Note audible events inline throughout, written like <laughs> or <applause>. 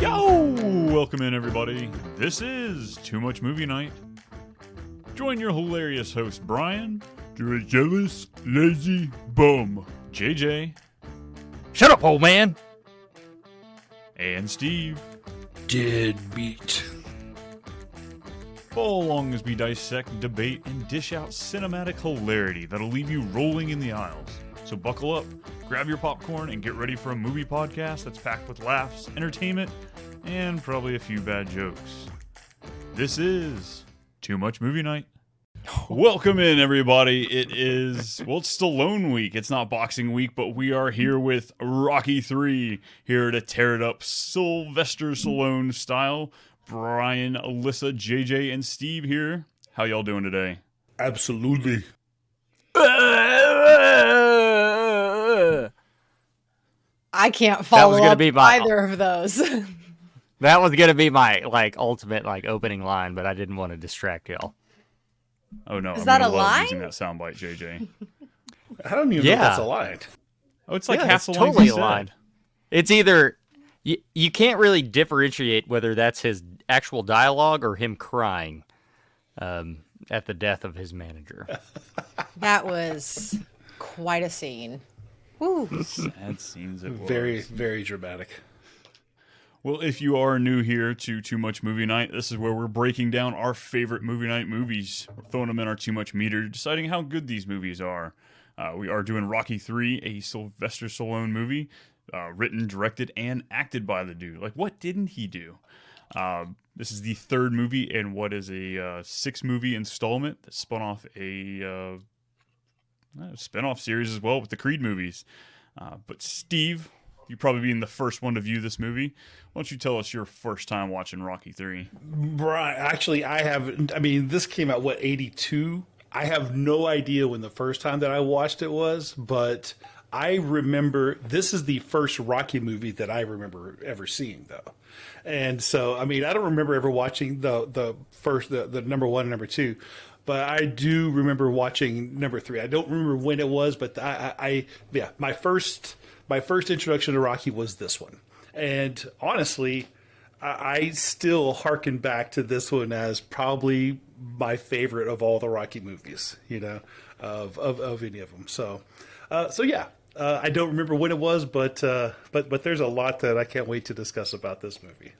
Yo! Welcome in, everybody. This is Too Much Movie Night. Join your hilarious host, Brian. To a jealous, lazy bum. JJ. Shut up, old man. And Steve. Deadbeat. Follow along as we dissect, debate, and dish out cinematic hilarity that'll leave you rolling in the aisles. So buckle up, grab your popcorn, and get ready for a movie podcast that's packed with laughs, entertainment, and probably a few bad jokes. This is Too Much Movie Night. <laughs> Welcome in, everybody. It is, well, it's Stallone week. It's not boxing week, but we are here with Rocky 3, here to tear it up Sylvester Stallone style. Brian, Alyssa, JJ, and Steve here. How y'all doing today? Absolutely. I can't follow was gonna up be my- either of those. <laughs> That was gonna be my like ultimate like opening line, but I didn't want to distract y'all. Oh no, Is I'm that a love line? using that soundbite, JJ. <laughs> I don't even know Yeah. if that's a line. Oh, it's like yeah, half it's the lines totally a said. aligned. It's either you, you can't really differentiate whether that's his actual dialogue or him crying um, at the death of his manager. <laughs> that was quite a scene. Woo. Sad scenes it was. Very, very dramatic. Well, if you are new here to Too Much Movie Night, this is where we're breaking down our favorite movie night movies. We're throwing them in our Too Much meter, deciding how good these movies are. Uh, we are doing Rocky 3, a Sylvester Stallone movie, uh, written, directed, and acted by the dude. Like, what didn't he do? Uh, this is the third movie in what is a uh, six movie installment that spun off a uh, uh, spin off series as well with the Creed movies. Uh, but Steve, you probably being the first one to view this movie. Why don't you tell us your first time watching Rocky 3? Right. Actually, I have. I mean, this came out what eighty two. I have no idea when the first time that I watched it was, but I remember this is the first Rocky movie that I remember ever seeing, though. And so, I mean, I don't remember ever watching the the first the, the number one and number two, but I do remember watching number three. I don't remember when it was, but I, I, I yeah, my first my first introduction to Rocky was this one, and honestly. I I still harken back to this one as probably my favorite of all the Rocky movies, you know, of of, of any of them. So, uh, so yeah, uh, I don't remember when it was, but uh, but but there's a lot that I can't wait to discuss about this movie.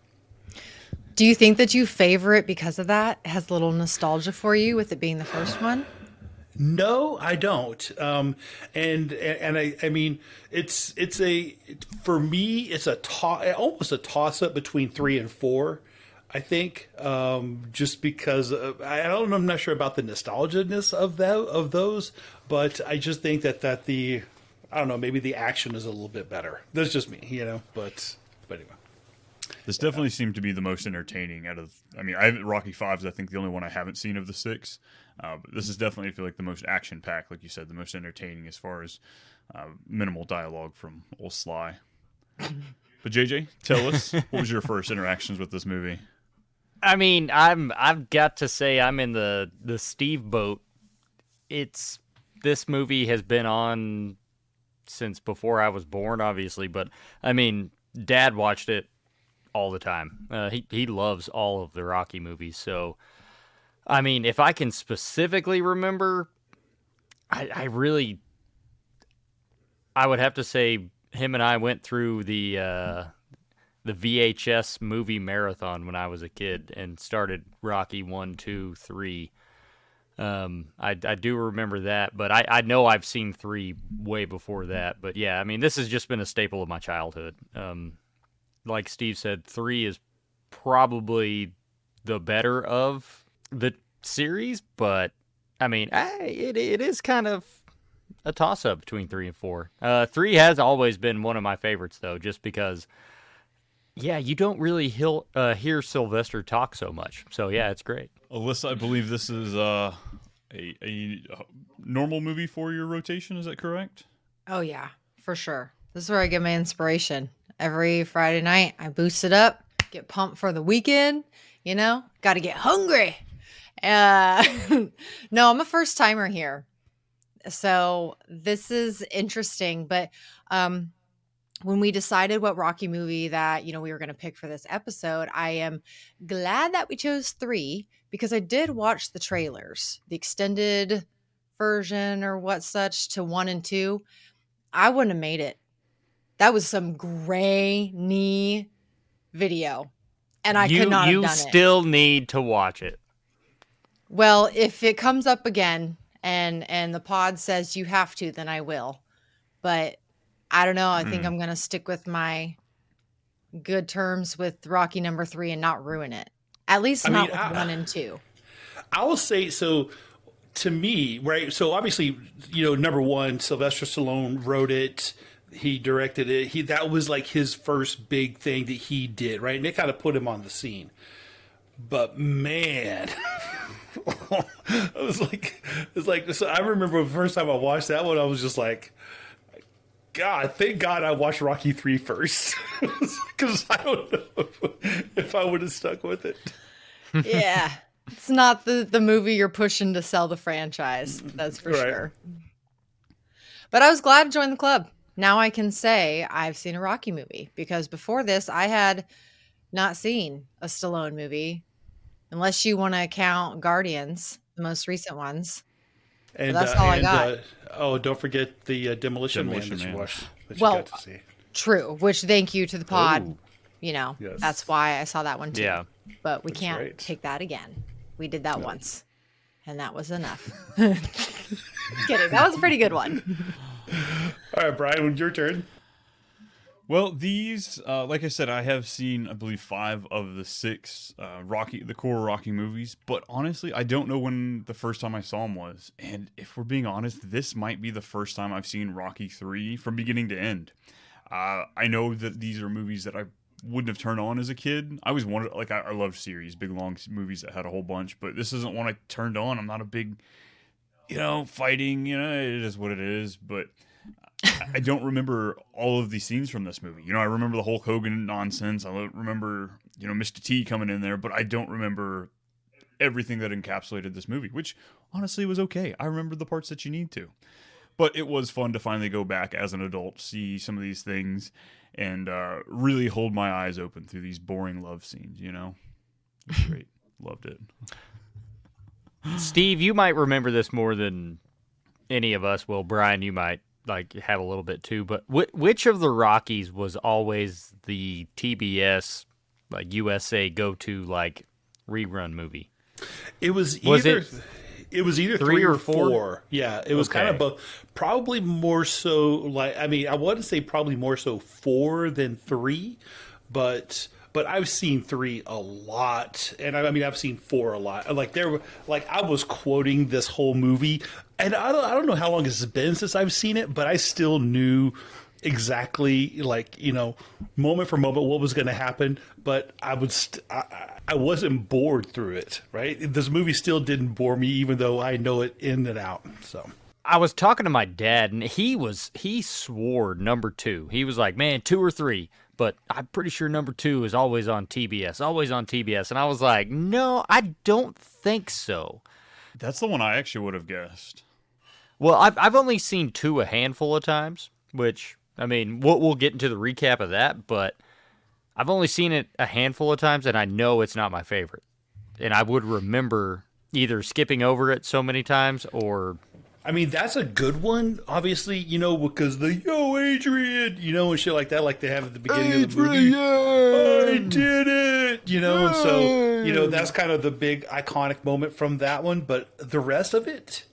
Do you think that you favor it because of that? It has a little nostalgia for you with it being the first one? No, I don't. Um, and and I, I mean, it's it's a for me, it's a to- almost a toss up between three and four. I think um, just because of, I don't know, I'm not sure about the nostalgia-ness of that of those, but I just think that that the I don't know, maybe the action is a little bit better. That's just me, you know. But but anyway. This definitely seemed to be the most entertaining out of. I mean, I Rocky Five is I think the only one I haven't seen of the six. Uh, but this is definitely I feel like the most action packed, like you said, the most entertaining as far as uh, minimal dialogue from old Sly. <laughs> But JJ, tell us what was your first interactions with this movie? I mean, I'm I've got to say I'm in the the Steve boat. It's this movie has been on since before I was born, obviously, but I mean, Dad watched it all the time. Uh, he he loves all of the Rocky movies, so I mean, if I can specifically remember, I, I really, I would have to say him and I went through the uh, the VHS movie marathon when I was a kid and started Rocky one, two, three. Um, I, I do remember that, but I, I know I've seen three way before that. But yeah, I mean, this has just been a staple of my childhood. Um, like Steve said, three is probably the better of the series, but I mean, I, it it is kind of a toss up between three and four. Uh, three has always been one of my favorites, though, just because. Yeah, you don't really hear, uh, hear Sylvester talk so much. So yeah, it's great. Alyssa, I believe this is uh, a a normal movie for your rotation. Is that correct? Oh yeah, for sure. This is where I get my inspiration. Every Friday night, I boost it up, get pumped for the weekend. You know, got to get hungry. Uh, <laughs> no, I'm a first timer here. So this is interesting, but um when we decided what Rocky movie that, you know, we were going to pick for this episode, I am glad that we chose 3 because I did watch the trailers, the extended version or what such to 1 and 2. I wouldn't have made it. That was some grainy video. And I you, could not you have done it. still need to watch it. Well, if it comes up again and and the pod says you have to, then I will. But I don't know. I think Hmm. I'm gonna stick with my good terms with Rocky number three and not ruin it. At least I not mean, with I- one and two. I will say so. To me, right? So obviously, you know, number one, Sylvester Stallone wrote it. He directed it. He that was like his first big thing that he did, right? And it kind of put him on the scene. But man, <laughs> I was like, it's like so I remember the first time I watched that one, I was just like, God, thank God I watched Rocky three first, <laughs> because I don't know if, if I would have stuck with it. yeah. It's not the, the movie you're pushing to sell the franchise. That's for Right. sure. But I was glad to join the club. Now I can say I've seen a Rocky movie because before this I had not seen a Stallone movie, unless you want to count Guardians, the most recent ones. And that's uh, all I and, got. Uh, oh, don't forget the uh, Demolition, Demolition Man that you Man. watched. That you Well, got to see. True, which thank you to the pod. Oh. You know, Yes. that's why I saw that one too. Yeah. But we can't right. take that again. We did that once, and that was enough. <laughs> Kidding. That was a pretty good one. <laughs> All right, Brian, your turn. Well, these, uh, like I said, I have seen, I believe, five of the six uh, Rocky, the core Rocky movies. But honestly, I don't know when the first time I saw them was. And if we're being honest, this might be the first time I've seen Rocky three from beginning to end. Uh, I know that these are movies that I wouldn't have turned on as a kid. I always wanted, like, I, I series, big long movies that had a whole bunch. But this isn't one I turned on. I'm not a big, you know, fighting. You know, it is what it is. But I don't remember all of the scenes from this movie. You know, I remember the Hulk Hogan nonsense. I remember, you know, Mr. T coming in there, but I don't remember everything that encapsulated this movie, which honestly was okay. I remember the parts that you need to. But it was fun to finally go back as an adult, see some of these things, and uh, really hold my eyes open through these boring love scenes, you know? Great. <laughs> Loved it. Steve, you might remember this more than any of us Well, Brian, you might like have a little bit too. But wh- which of the Rockies was always the TBS like USA go to like rerun movie? It was Was either it it, was either three three, or or four? four. Yeah, it was kind of both. Probably more so. Like I mean, I want to say probably more so four than three, but but I've seen three a lot, and I, I mean I've seen four a lot. Like there, were like I was quoting this whole movie, and I don't I don't know how long it's been since I've seen it, but I still knew exactly like you know moment for moment what was going to happen but i would st- I, I- wasn't bored through it right this movie still didn't bore me even though i know it in and out so I was talking to my dad, and he was he swore number two. He was like, "Man, two or three, but I'm pretty sure number two is always on TBS, always on TBS." And I was like, "No, I don't think so." That's the one I actually would have guessed. Well, I've I've only seen two a handful of times, which I mean, we'll we'll get into the recap of that, but I've only seen it a handful of times, and I know it's not my favorite, and I would remember either skipping over it so many times or i mean that's a good one obviously you know because the yo adrian you know and shit like that like they have at the beginning of the movie I did it, you know, and so you know that's kind of the big iconic moment from that one. But the rest of it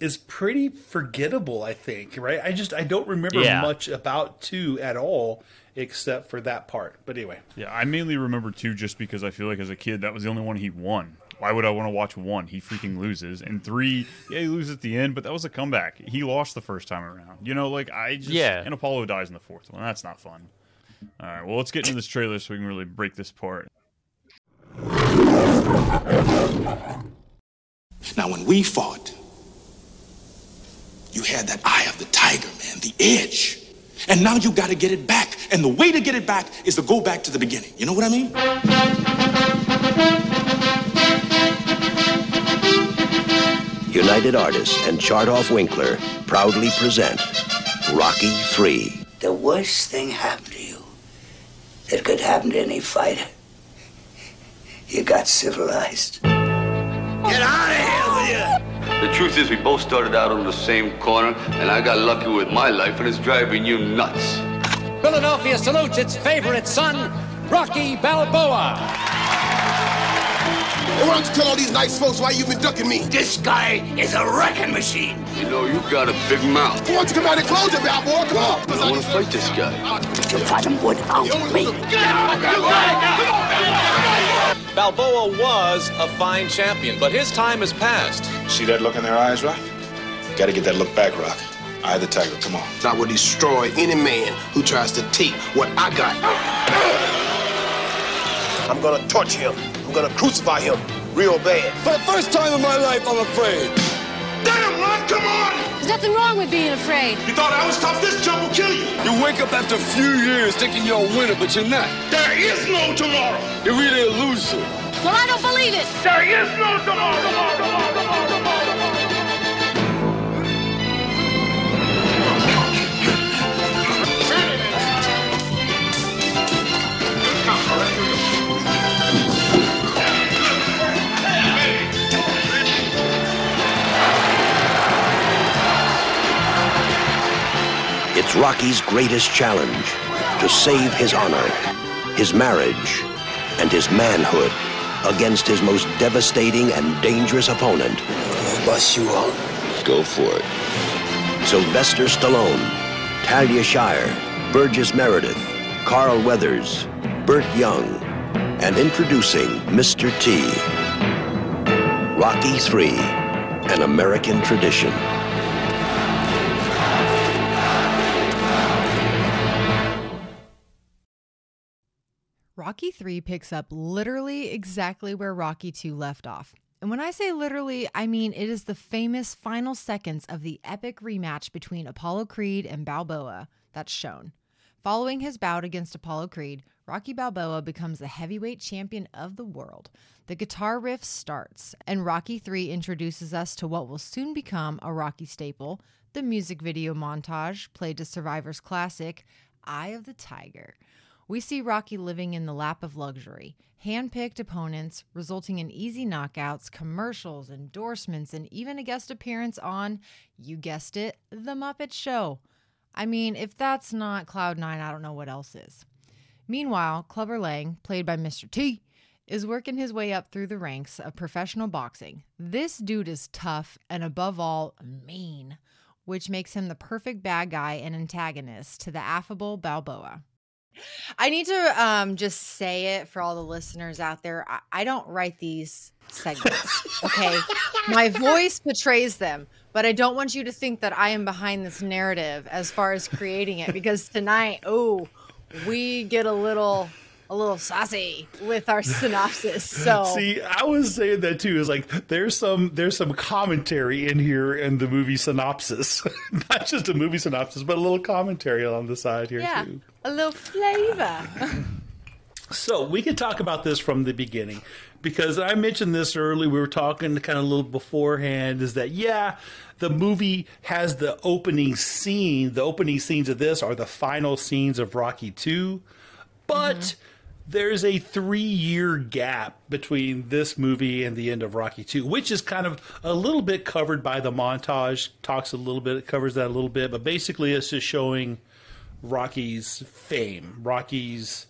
is pretty forgettable, I think. Right? I just I don't remember Yeah. much about two at all, except for that part. But anyway, Yeah, I mainly remember two just because I feel like as a kid that was the only one he won. Why would I want to watch one? He freaking loses. And three, yeah, he loses at the end, but that was a comeback. He lost the first time around. You know, like I just Yeah. and Apollo dies in the fourth one. That's not fun. All right, well let's get into this trailer so we can really break this apart. Now, when we fought, you had that eye of the tiger, man, the edge. And now you got to get it back. And the way to get it back is to go back to the beginning. You know what I mean? United Artists and Chartoff Winkler proudly present Rocky 3. The worst thing happened to you that could happen to any fighter. You got civilized. Get out of here with you! The truth is, we both started out on the same corner, and I got lucky with my life, and it's driving you nuts. Philadelphia salutes its favorite son, Rocky Balboa. And why don't you tell all these nice folks why you've been ducking me? This guy is a wrecking machine. You know, you got a big mouth. Why don't you come out and close it, Balboa? Come on. I want to fight this guy. You fight him without me. Balboa was a fine champion, but his time has passed. See that look in their eyes, Rock? Gotta get that look back, Rock. Eye, of the tiger, come on. I will destroy any man who tries to take what I got. I'm gonna torture him. I'm gonna crucify him real bad. For the first time in my life, I'm afraid. Damn, Rock, come on! There's nothing wrong with being afraid. You thought I was tough? This jump will kill you. You wake up after a few years thinking you're a winner, but you're not. There is no tomorrow. You're really a loser. Well, I don't believe it. There is no tomorrow. tomorrow, tomorrow, tomorrow, It's Rocky's greatest challenge to save his honor, his marriage, and his manhood against his most devastating and dangerous opponent. I'll bust you all. Go for it. Sylvester Stallone, Talia Shire, Burgess Meredith, Carl Weathers, Burt Young, and introducing Mr. T. Rocky 3, an American tradition. Rocky 3 picks up literally exactly where Rocky 2 left off. And when I say literally, I mean it is the famous final seconds of the epic rematch between Apollo Creed and Balboa that's shown. Following his bout against Apollo Creed, Rocky Balboa becomes the heavyweight champion of the world. The guitar riff starts, and Rocky 3 introduces us to what will soon become a Rocky staple the music video montage played to Survivor's classic, Eye of the Tiger. We see Rocky living in the lap of luxury, hand picked opponents, resulting in easy knockouts, commercials, endorsements, and even a guest appearance on, you guessed it, The Muppet Show. I mean, if that's not Cloud9, I don't know what else is. Meanwhile, Clubber Lang, played by Mr. T, is working his way up through the ranks of professional boxing. This dude is tough and, above all, mean, which makes him the perfect bad guy and antagonist to the affable Balboa. I need to um, just say it for all the listeners out there. I, I don't write these segments. Okay. My voice betrays them, but I don't want you to think that I am behind this narrative as far as creating it because tonight, oh, we get a little a little saucy with our synopsis. So See, I was saying that too. Is like there's some there's some commentary in here in the movie synopsis, <laughs> not just a movie synopsis, but a little commentary on the side here yeah, too. A little flavor. So we can talk about this from the beginning because I mentioned this early. We were talking kind of a little beforehand. Is that yeah, the movie has the opening scene. The opening scenes of this are the final scenes of Rocky Two, but mm-hmm. there's a three year gap between this movie and the end of Rocky 2, which is kind of a little bit covered by the montage, talks a little bit, it covers that a little bit, but basically it's just showing Rocky's fame, Rocky's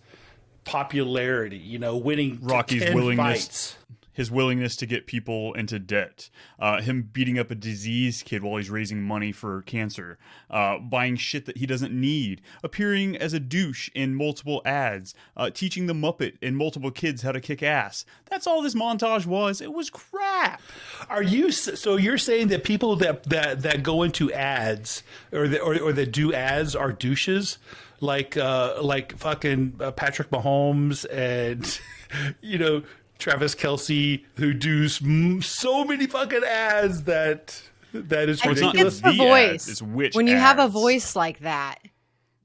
popularity, you know, winning Rocky's 10 willingness, fights. His willingness to get people into debt, uh, him beating up a diseased kid while he's raising money for cancer, uh, buying shit that he doesn't need, appearing as a douche in multiple ads, uh, teaching the Muppet and multiple kids how to kick ass. That's all this montage was. It was crap. Are you so you're saying that people that that that go into ads or that or, or that do ads are douches? Like uh like fucking uh, Patrick Mahomes and <laughs> you know Travis Kelce who does s- so many fucking ads that that is I think ridiculous. it's the voice. it's which when you have a voice like that,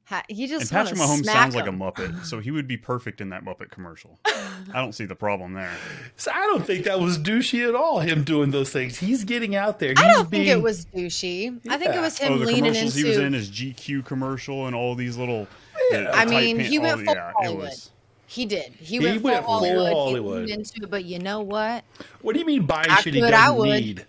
Ha- You just And Patrick Mahomes smack sounds like a. Muppet, so he would be perfect in that Muppet commercial. I don't see the problem there. So I don't think that was douchey at all. Him doing those things. He's getting out there. He's I don't being, think it was douchey. I think it was him oh, the leaning commercials into. he was in, his GQ commercial, and all these little. the- I the tight mean, pant- he went full yeah, it Hollywood. was. He did. He, He went, went full full Hollywood. Hollywood. He leaned into it, but you know what? What do you mean buying I shit he could, I doesn't need?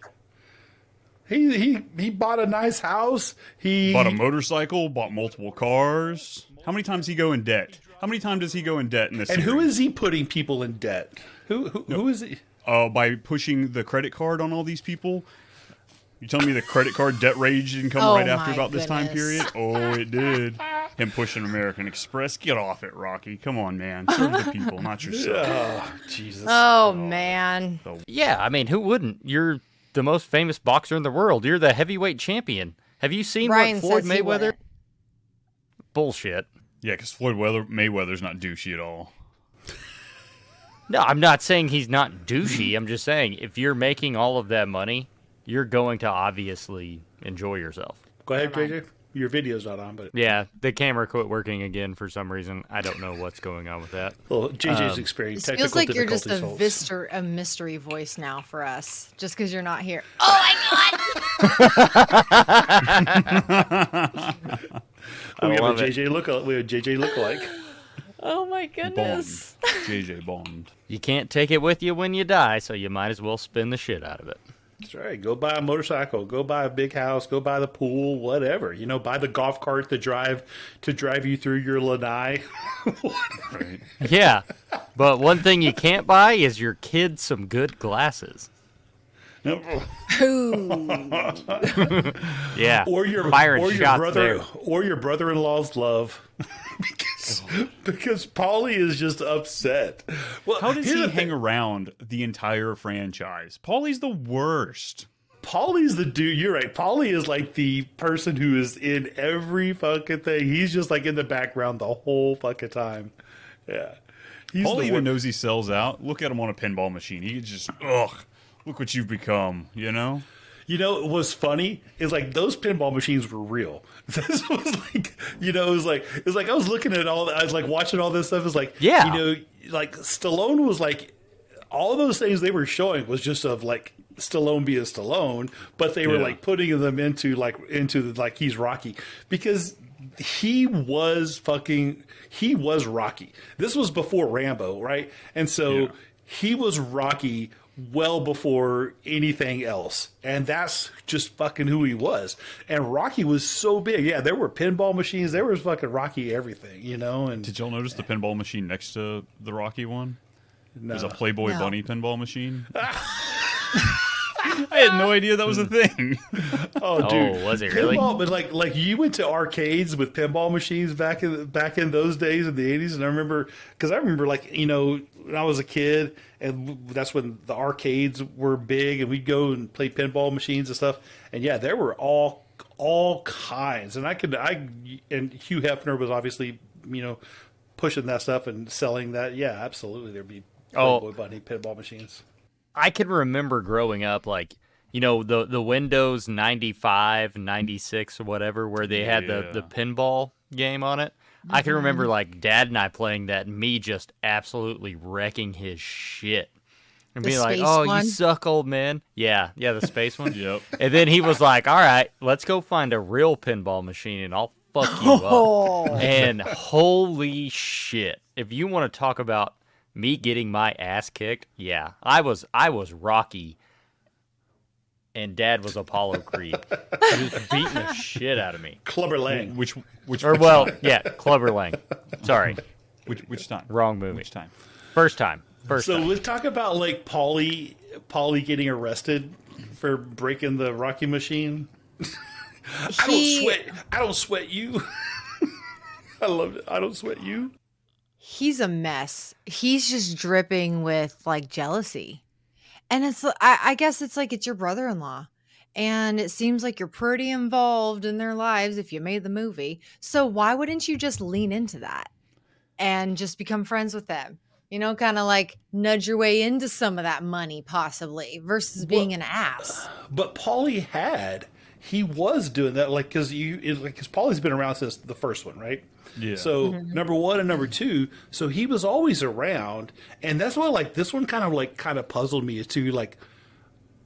He he he bought a nice house. He Bought a motorcycle, bought multiple cars. How many times he go in debt? How many times does he go in debt in this? and who series? is he putting people in debt? Who who, who is he? uh, by pushing the credit card on all these people. You telling me the credit card debt rage didn't come Oh right after my about this time period? Oh, it did. Him pushing American Express. Get off it, Rocky. Come on, man. Serve the people, not yourself. Oh, Jesus. Oh, oh. man. Yeah, I mean, who wouldn't? You're the most famous boxer in the world. You're the heavyweight champion. Have you seen Ryan what Floyd Mayweather? Bullshit. Yeah, because Floyd Weather, Mayweather's not douchey at all. No, I'm not saying he's not douchey. I'm just saying if you're making all of that money, you're going to obviously enjoy yourself. Go ahead, JJ. Your video's not on, but Yeah, the camera quit working again for some reason. I don't know what's going on with that. well, JJ's Um, experienced It feels like you're just a, difficulties, vister, a mystery voice now for us, just because you're not here. Oh Oh, <laughs> we have a it. JJ look. We have a JJ look like. <laughs> Oh my Bond. goodness. JJ Bond. You can't take it with you when you die, so you might as well spin the shit out of it. That's right. Go buy a motorcycle. Go buy a big house. Go buy the pool. Whatever. You know, buy the golf cart to drive to drive you through your lanai. <laughs> Yeah, but one thing you can't buy is your kid some good glasses. <laughs> Yeah, or your firing or your brother there. or your brother-in-law's love. <laughs> because because Paulie is just upset. Well, How does he hang around the entire franchise? Paulie's the worst. Paulie's the dude. You're right. Paulie is like the person who is in every fucking thing. He's just like in the background the whole fucking time. Yeah. He's even knows he sells out. Look at him on a pinball machine. He just ugh. Look what you've become. You know. You know, what was funny is like those pinball machines were real. <laughs> This was like, you know, it was like, it was like I was looking at all, I was like watching all this stuff. It's like, Yeah. you know, like Stallone was like, all those things they were showing was just of like Stallone being Stallone, but they were Yeah. like putting them into like into the, like he's Rocky because he was fucking he was Rocky. This was before Rambo, right? And so Yeah. he was Rocky well before anything else. And that's just fucking who he was. And Rocky was so big. Yeah, there were pinball machines, there was fucking Rocky everything, you know, and Did y'all notice the pinball machine next to the Rocky one? There's a Playboy No. Bunny pinball machine. <laughs> I had no idea that was a hmm. thing. <laughs> Oh, dude, oh, was it really? Pinball, but like, like you went to arcades with pinball machines back in back in those days in the eighties, and I remember because I remember like you know when I was a kid, and that's when the arcades were big, and we'd go and play pinball machines and stuff, and yeah, there were all all kinds, and I could I and Hugh Hefner was obviously you know pushing that stuff and selling that. Yeah, absolutely, there'd be Oh. Playboy Bunny pinball machines. I can remember growing up, like you know the the Windows 95, 96 or whatever, where they had the the pinball game on it. I can remember mm-hmm. like Dad and I playing that, and me just absolutely wrecking his shit. And The being like, space "Oh, one? you suck, old man." Yeah, yeah, the space one. <laughs> Yep. And then he was like, "All right, let's go find a real pinball machine, and I'll fuck you up." Oh. <laughs> And holy shit! If you want to talk about me getting my ass kicked, yeah, I was I was Rocky, and Dad was Apollo Creed. he was beating the shit out of me. Clubber Lang. Which which Or well, yeah, Clubber Lang. Sorry, which which time? wrong movie. Which time? First time. First so time. let's talk about like Paulie, Paulie getting arrested for breaking the Rocky machine. <laughs> I don't sweat. I don't sweat you. <laughs> I love it. I don't sweat you. He's a mess. He's just dripping with like jealousy. And it's I, I guess it's like it's your brother-in-law. And it seems like you're pretty involved in their lives if you made the movie. So why wouldn't you just lean into that and just become friends with them? You know, kind of like nudge your way into some of that money possibly versus being an ass. But Paulie had he was doing that, like because you, it, like because Paulie's been around since the first one, right? Yeah. So Mm-hmm. number one and number two, so he was always around, and that's why like this one kind of like kind of puzzled me is to like,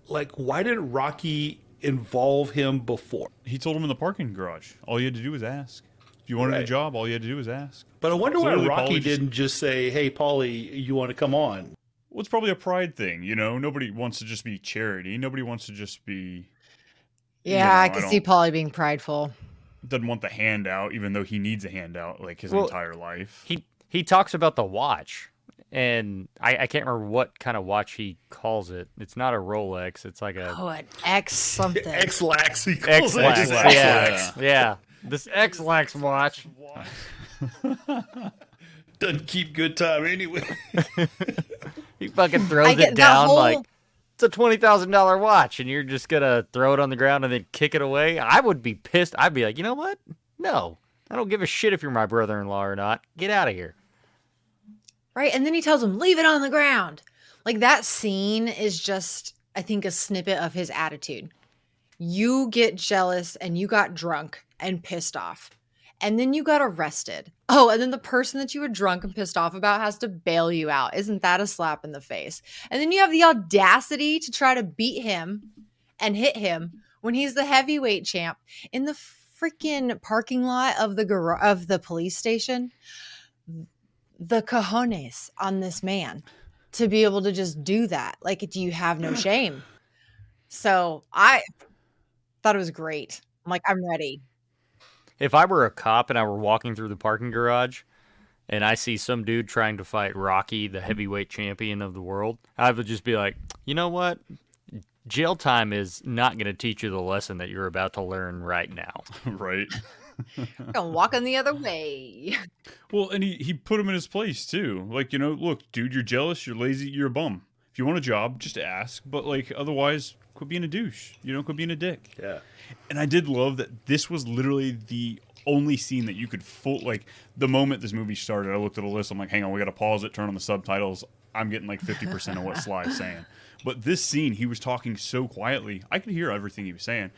like why didn't Rocky involve him before? He told him in the parking garage. All you had to do was ask. If you wanted a job, all you had to do was ask. But I wonder Clearly, why Rocky Paulie just- didn't just say, "Hey, Paulie, you want to come on?" Well, it's probably a pride thing, you know. Nobody wants to just be charity. Nobody wants to just be Yeah, you know, I I see don't- Paulie being prideful. Doesn't want the handout, even though he needs a handout like his Well, entire life. He he talks about the watch, and I, I can't remember what kind of watch he calls it. It's not a Rolex. It's like a Oh, an X something. <laughs> Ex-Lax. He calls X calls it. Lax. X Yeah, Lax. yeah. This Ex-Lax watch. <laughs> Doesn't keep good time anyway. <laughs> He fucking throws I get it down whole- like it's a twenty thousand dollar watch, and you're just gonna throw it on the ground and then kick it away. I would be pissed. I'd be like, you know what? No, I don't give a shit if you're my brother-in-law or not. Get out of here. Right. And then he tells him, leave it on the ground. Like that scene is just, I think, a snippet of his attitude. You get jealous and you got drunk and pissed off. And then you got arrested. Oh, and then the person that you were drunk and pissed off about has to bail you out. Isn't that a slap in the face? And then you have the audacity to try to beat him and hit him when he's the heavyweight champ in the freaking parking lot of the gar- of the police station the cojones on this man to be able to just do that. Like, do you have no <clears throat> shame? So I thought it was great. I'm like, I'm ready. If I were a cop and I were walking through the parking garage and I see some dude trying to fight Rocky, the heavyweight champion of the world, I would just be like, you know what? Jail time is not going to teach you the lesson that you're about to learn right now. <laughs> right. I'm walking the other way. Well, and he, he put him in his place too. Like, you know, look, dude, you're jealous, you're lazy, you're a bum. If you want a job, just ask. But like otherwise, quit being a douche. You know, quit being a dick. Yeah. And I did love that this was literally the only scene that you could full like the moment this movie started, I looked at a list, I'm like, hang on, we gotta pause it, turn on the subtitles. I'm getting like fifty percent of what Sly's saying. But this scene, he was talking so quietly, I could hear everything he was saying.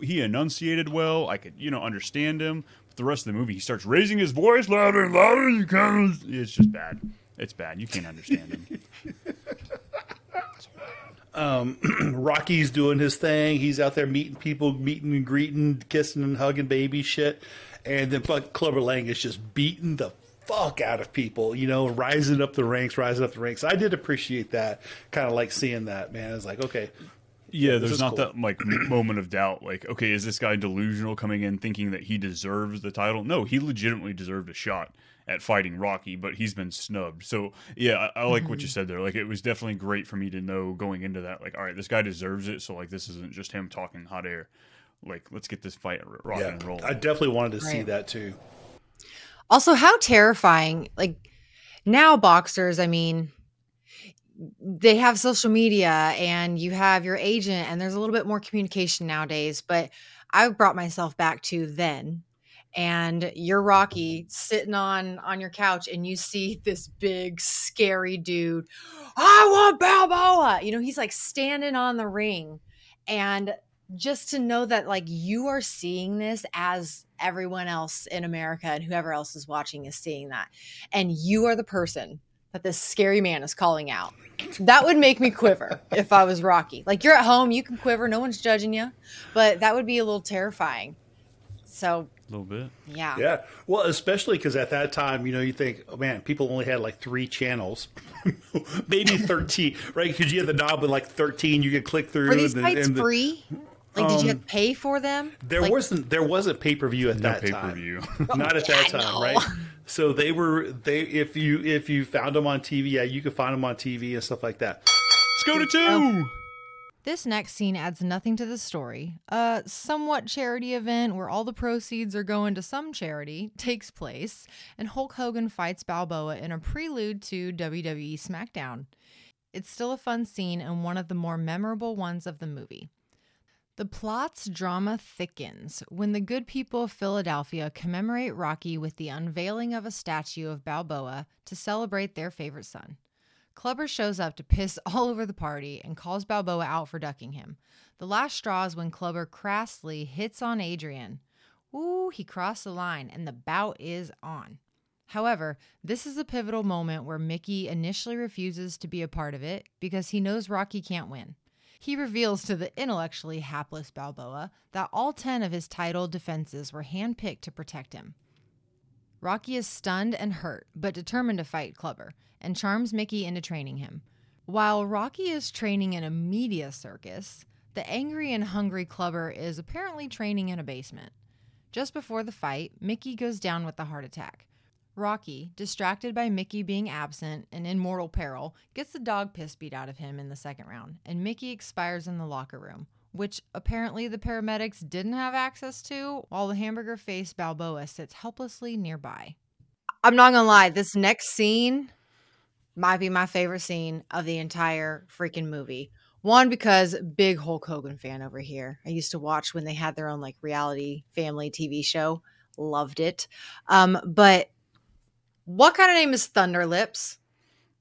He enunciated well. I could, you know, understand him. But the rest of the movie, he starts raising his voice louder and louder. You can't. It's just bad. It's bad. You can't understand him. <laughs> Um, <clears throat> Rocky's doing his thing. He's out there meeting people, meeting and greeting, kissing and hugging baby shit. And then fuck Clubber Lang is just beating the fuck out of people, you know, rising up the ranks, rising up the ranks. I did appreciate that. Kind of like seeing that, man. It's like, okay. Yeah, there's not cool. that like moment of doubt. Like, okay, is this guy delusional coming in thinking that he deserves the title? No, he legitimately deserved a shot at fighting Rocky, but he's been snubbed. So yeah, I, I like what you mm-hmm. said there. Like, it was definitely great for me to know going into that. Like, all right, this guy deserves it. So like, this isn't just him talking hot air. Like, let's get this fight rock Yeah, and roll. I definitely wanted to see that too. Also, how terrifying. Like now, boxers, I mean, they have social media and you have your agent, and there's a little bit more communication nowadays. But I brought myself back to then. And you're Rocky sitting on on your couch, and you see <laughs> this big, scary dude. I want Balboa. You know, he's like standing on the ring, and just to know that like you are seeing this as everyone else in America and whoever else is watching is seeing that. And you are the person that this scary man is calling out. That would make me quiver if I was Rocky. Like you're at home, you can quiver, no one's judging you, but that would be a little terrifying. So, a little bit. yeah. Yeah. Well, especially because at that time, you know, you think, oh man, people only had like three channels, <laughs> maybe 13, right? Because you had the knob with like 13 you could click through. Were these and, fights and the- free? Like, did you Um, have to pay for them? There Like- wasn't there wasn't pay per view at No that time. pay-per-view. <laughs> Not at that I time, right? So they were they if you if you found them on TV, yeah, you could find them on TV and stuff like that. Let's go to two. This next scene adds nothing to the story. A somewhat charity event where all the proceeds are going to some charity takes place, and Hulk Hogan fights Balboa in a prelude to WWE SmackDown. It's still a fun scene and one of the more memorable ones of the movie. The plot's drama thickens when the good people of Philadelphia commemorate Rocky with the unveiling of a statue of Balboa to celebrate their favorite son. Clubber shows up to piss <laughs> all over the party and calls Balboa out for ducking him. The last straw is when Clubber crassly hits on Adrian. Ooh, he crossed the line and the bout is on. However, this is a pivotal moment where Mickey initially refuses to be a part of it because he knows Rocky can't win. He reveals to the intellectually hapless Balboa that all 10 of his title defenses were handpicked to protect him. Rocky is stunned and hurt, but determined to fight Clubber, and charms Mickey into training him. While Rocky is training in a media circus, the angry and hungry Clubber is apparently training in a basement. Just before the fight, Mickey goes down with a heart attack. Rocky, distracted by Mickey being absent and in mortal peril, gets the dog piss beat out of him in the second round, and Mickey expires in the locker room, which apparently the paramedics didn't have access to, while the hamburger faced Balboa sits helplessly nearby. I'm not gonna lie, this next scene might be my favorite scene of the entire freaking movie. One, because big Hulk Hogan fan over here. I used to watch when they had their own like reality family TV show. Loved it. Um, but what kind of name is Thunder Lips?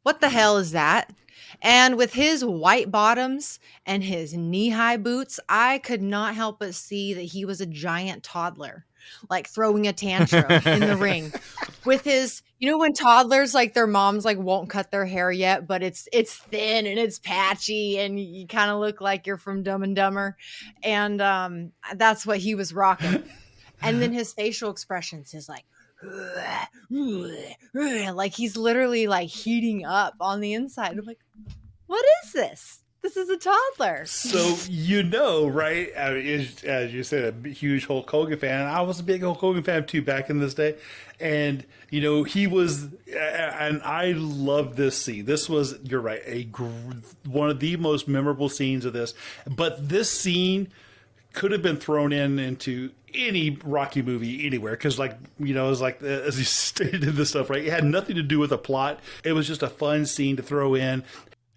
What the hell is that? And with his white bottoms and his knee high boots, I could not help but see that he was a giant toddler, like throwing a tantrum in the ring <laughs> with his, you know, when toddlers like their moms like won't cut their hair yet, but it's it's thin and it's patchy and you kind of look like you're from Dumb and Dumber. And um that's what he was rocking. And then his facial expressions is like <laughs> like he's literally like heating up on the inside. I'm like, what is this? This is a toddler. So you know, right? I mean, as, you said, a huge Hulk Hogan fan. I was a big Hulk Hogan fan too back in this day, and you know he was, and I love this scene. This was, you're right, a one of the most memorable scenes of this. But this scene could have been thrown in into any Rocky movie anywhere because, like you know, it was like uh, as you <laughs> stated this stuff, right? It had nothing to do with the plot. It was just a fun scene to throw in.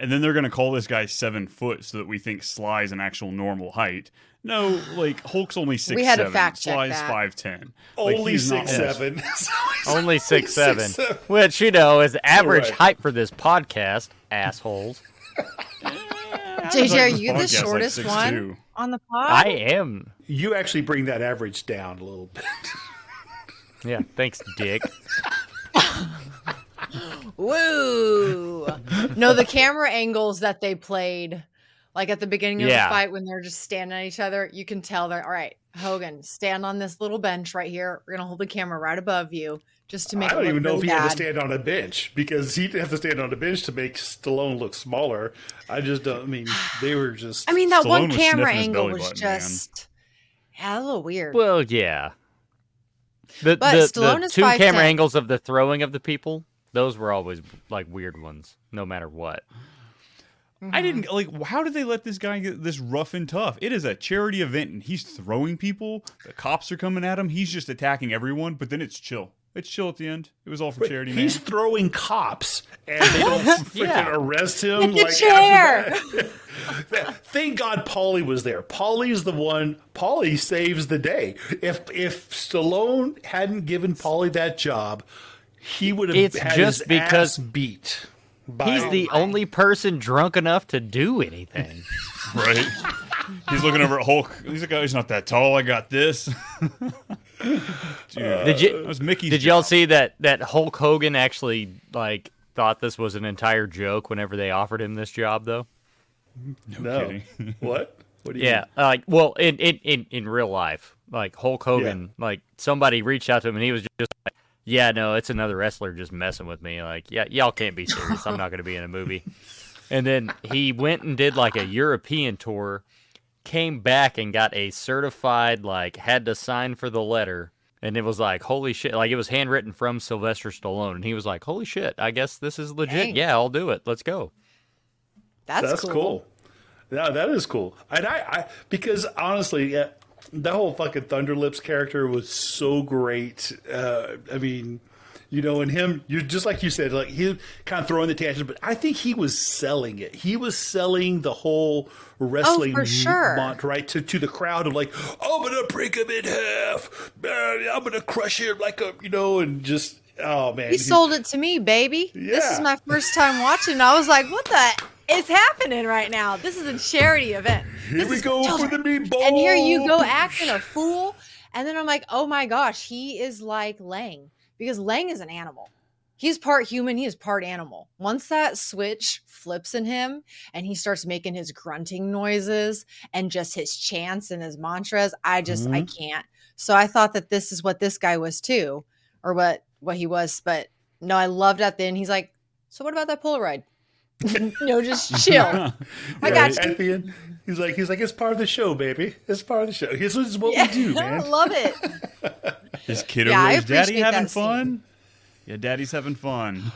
And then they're going to call this guy seven foot so that we think Sly's an actual normal height. No, like Hulk's only six. We had to seven. fact check Sly's that. five ten. Only six seven. <laughs> Only six six, seven, seven. which you know is the average Right. height for this podcast. Assholes. <laughs> JJ, are you the podcast like shortest 6'2". one on the pod? I am. You actually bring that average down a little bit. Yeah, thanks, Dick. <laughs> Woo! no, the camera angles that they played, like at the beginning of Yeah. the fight when they're just standing at each other, you can tell they're all right. Hogan, stand on this little bench right here. We're gonna hold the camera right above you just to make. I don't look even know really if he had to stand on a bench because he'd have to stand on a bench to make Stallone look smaller. I just don't. I mean, they were just. <sighs> I mean, that Stallone one camera angle was button, just yeah, a little weird. Well, yeah. The, But the, Stallone the is two camera 5'10". angles of the throwing of the people, those were always like weird ones, no matter what. I didn't like. How did they let this guy get this rough and tough? It is a charity event, and he's throwing people. The cops are coming at him. He's just attacking everyone. But then it's chill. It's chill at the end. It was all for charity. Man. He's throwing cops and they <laughs> don't freaking Yeah. arrest him. Get like, chair. <laughs> Thank God Paulie was there. Paulie's the one. Paulie saves the day. If if Stallone hadn't given Paulie that job, he would have It's had just his because ass beat. By, He's the only person drunk enough to do anything. <laughs> right. He's looking over at Hulk. He's like, oh, he's not that tall. I got this. <laughs> Dude, uh, Did you- That was Mickey's. Did y'all see that that Hulk Hogan actually like thought this was an entire joke whenever they offered him this job though? no. kidding. <laughs> What? What do you Yeah, like well, in in in, in real life, like Hulk Hogan, like somebody reached out to him and he was just like, "Yeah, no, it's another wrestler just messing with me." Like, yeah, y'all can't be serious. I'm not going to be in a movie. <laughs> And then he went and did like a European tour, came back and got a certified like had to sign for the letter. And it was like, holy shit! Like it was handwritten from Sylvester Stallone, and he was like, "Holy shit! I guess this is legit. Dang. Yeah, I'll do it. Let's go." That's, That's cool. cool. Yeah, that is cool. And I, I because honestly, yeah, that whole fucking Thunderlips character was so great. Uh, I mean, you know, and him, you're just like you said, like he kind of throwing the tangent, but I think he was selling it. He was selling the whole wrestling for sure. mont, right to to the crowd of like, I'm gonna break him in half, man, I'm gonna crush him like a, you know, and just Oh man, He sold it to me, baby. This is my first time watching. I was like, what the is happening right now? This is a charity event. Here This we go for the meatball. And here you go acting a fool. And then I'm like, oh my gosh, he is like Lang because Lang is an animal. He's part human, he is part animal. Once that switch flips in him and he starts making his grunting noises and just his chants and his mantras, I just I Mhm. can't. So I thought that this is what this guy was too, or what what he was. But no, I loved at the end. He's like, so what about that Polaroid? <laughs> no, just <laughs> chill. I Yeah, got you. At the end, he's like, he's like, it's part of the show, baby. It's part of the show. This is what Yeah, we do, <laughs> man. I love it. His kid Yeah, over I there, is daddy having that scene. fun? Yeah, daddy's having fun.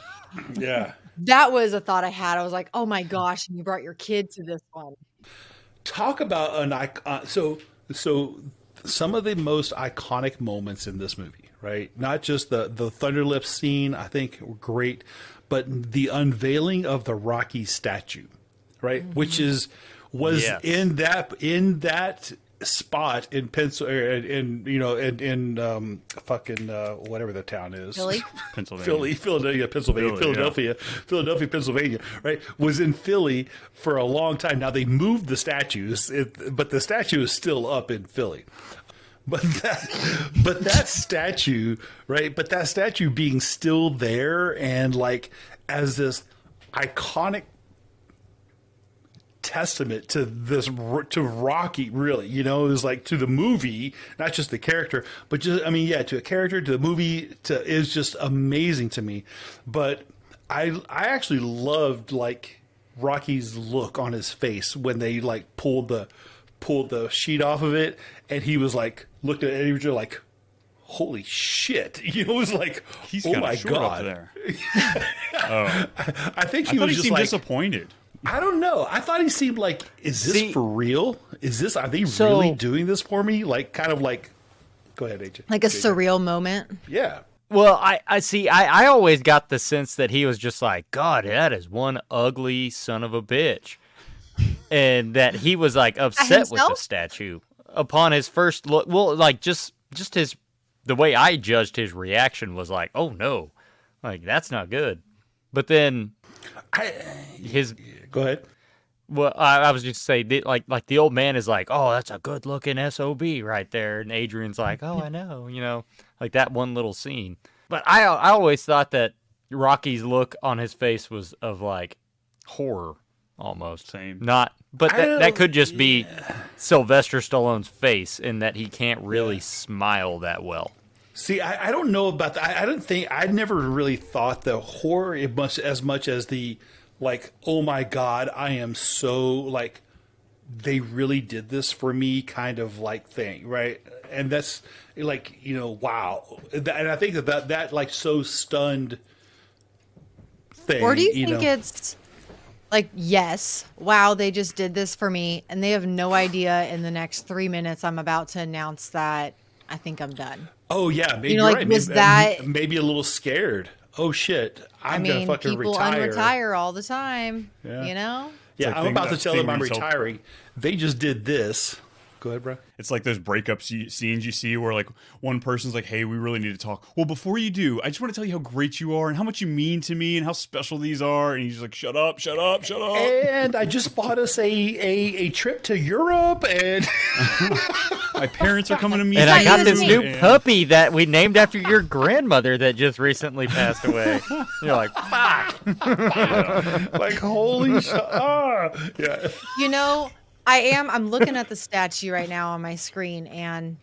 Yeah. That was a thought I had. I was like, oh my gosh, and you brought your kid to this one. Talk about an icon. Uh, so, so some of the most iconic moments in this movie, right? Not just the the Thunderlips scene. I think great, but the unveiling of the Rocky statue, right? Which is was Yes. in that in that spot in pencil in, in you know in in um fucking uh whatever the town is Philly? <laughs> Pennsylvania. Philly, Philadelphia, Pennsylvania, Philly, yeah. Philadelphia, Philadelphia, Pennsylvania, right? Was in Philly for a long time. Now they moved the statues, it, but the statue is still up in Philly. But that, but that statue, right? But that statue being still there and like as this iconic testament to this to Rocky really you know was like to the movie not just the character but just I mean yeah to a character to the movie to is just amazing to me but I I actually loved like Rocky's look on his face when they like pulled the pulled the sheet off of it and he was like looked at Eddie Richards like holy shit you know it was like He's oh my god there. <laughs> oh, I think he thought was he just seemed like disappointed. I don't know. I thought he seemed like, is this See- for real? Is this, are they So- really doing this for me? Like, kind of like, go ahead, AJ. Like a JJ. surreal moment. Yeah. Well, I, I see. I, I always got the sense that he was just like, God, that is one ugly son of a bitch, and that he was like upset with the statue upon his first look. Well, like just just his the way I judged his reaction was like, oh no, like that's not good. But then I, his go ahead. well, I, I was just saying, the- like, like the old man is like, "Oh, that's a good looking sob right there," and Adrian's like, "Oh, I know," you know, like that one little scene. But I, I always thought that Rocky's look on his face was of like horror, almost. Same. Not, but that, that could just be Sylvester Stallone's face, in that he can't really smile that well. See, I, I don't know about that. I, I don't think, I never really thought the horror it must, as much as the, like, oh my God, I am so, like, they really did this for me kind of like thing, right? And that's like, you know, wow. And I think that that, that like, so stunned thing. Or do you, think know? it's like, yes, wow, they just did this for me, and they have no idea in the next three minutes I'm about to announce that I think I'm done. Oh yeah, maybe you're like, right. was maybe, uh, that- maybe a little scared? Oh shit, I'm I mean, gonna fucking people retire. unretire all the time, Yeah. you know? Yeah, like I'm about to tell them I'm retiring. They just did this. Go ahead, bro. It's like those breakup se- scenes you see where like one person's like, "Hey, we really need to talk." Well, before you do, I just want to tell you how great you are and how much you mean to me and how special these are. And he's like, "Shut up, shut up, shut up." And I just bought us a a, a trip to Europe, and <laughs> My parents are coming to meet And I got this new And- puppy that we named after your grandmother that just recently passed away. <laughs> You're like, fuck. <laughs> like holy shit! Ah, yeah. You know, I am. I'm looking at the statue right now on my screen, and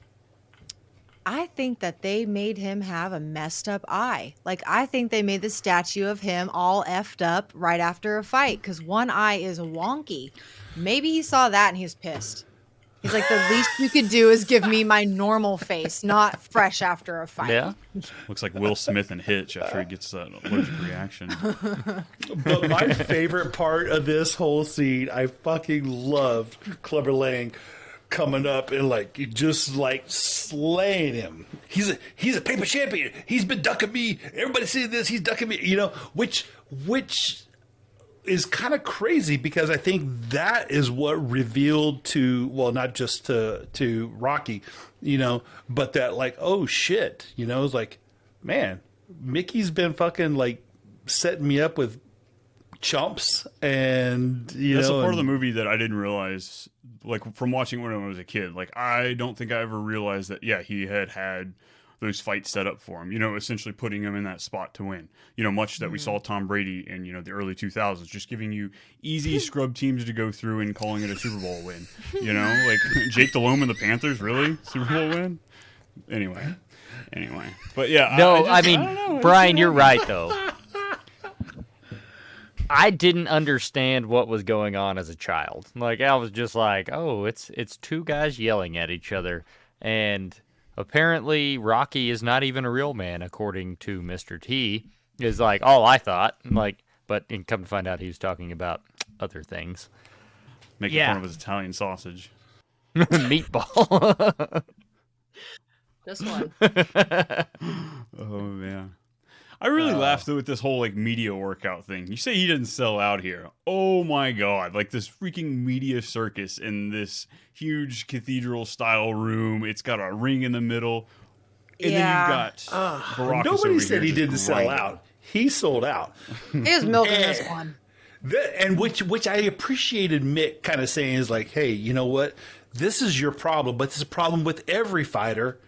I think that they made him have a messed up eye. Like, I think they made the statue of him all effed up right after a fight because one eye is wonky. Maybe he saw that and he was pissed. He's like, the least you could do is give me my normal face, not fresh after a fight. Yeah. Looks like Will Smith and Hitch after he gets that allergic reaction. But my favorite part of this whole scene, I fucking loved Clubber Lang coming up and like just like slaying him. He's a he's a paper champion. He's been ducking me. Everybody see this. He's ducking me. You know, which which is kind of crazy because I think that is what revealed to well not just to to Rocky, you know, but that like oh shit, you know, it's like man, Mickey's been fucking like setting me up with chumps and you That's know a part of the movie that I didn't realize, like from watching when I was a kid. Like I don't think I ever realized that. Yeah, he had had those fights set up for him. You know, essentially putting him in that spot to win. You know, much that we mm. saw Tom Brady in you know the early 2000s, just giving you easy <laughs> scrub teams to go through and calling it a Super Bowl win. You know, <laughs> like <laughs> Jake Delhomme and the Panthers, really Super Bowl win. Anyway, anyway, but yeah, No, I, I, just- mean, I Brian, you're right though. I didn't understand what was going on as a child. Like I was just like, "Oh, it's it's two guys yelling at each other." And apparently Rocky is not even a real man according to Mr. T. Is like all I thought. Like but and come to find out he was talking about other things. making Yeah. fun of his Italian sausage. <laughs> Meatball. <laughs> this one. <laughs> Oh man. I really uh, laughed though with this whole like media workout thing. You say he didn't sell out here. Oh my god. Like this freaking media circus in this huge cathedral style room. It's got a ring in the middle. And Yeah. then you've got Baracus Nobody over said here he didn't sell out. He sold out. He was milking this eh. one. That, and which which I appreciated Mick kind of saying is like, hey, you know what? This is your problem, but it's a problem with every fighter.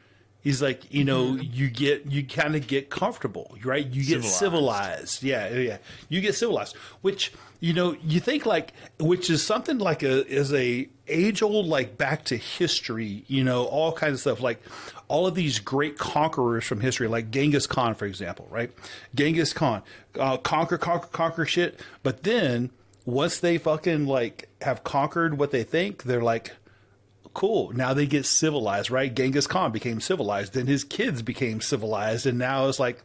He's like, you know, Mm-hmm. you get you kind of get comfortable, right? You get civilized. Yeah, yeah. You get civilized, which you know, you think like which is something like a is a age old like back to history, you know, all kinds of stuff like all of these great conquerors from history, like Genghis Khan, for example, right? Genghis Khan, uh, conquer, conquer, conquer shit. But then once they fucking like have conquered what they think, they're like, cool. Now they get civilized, right? Genghis Khan became civilized, then his kids became civilized, and now it's like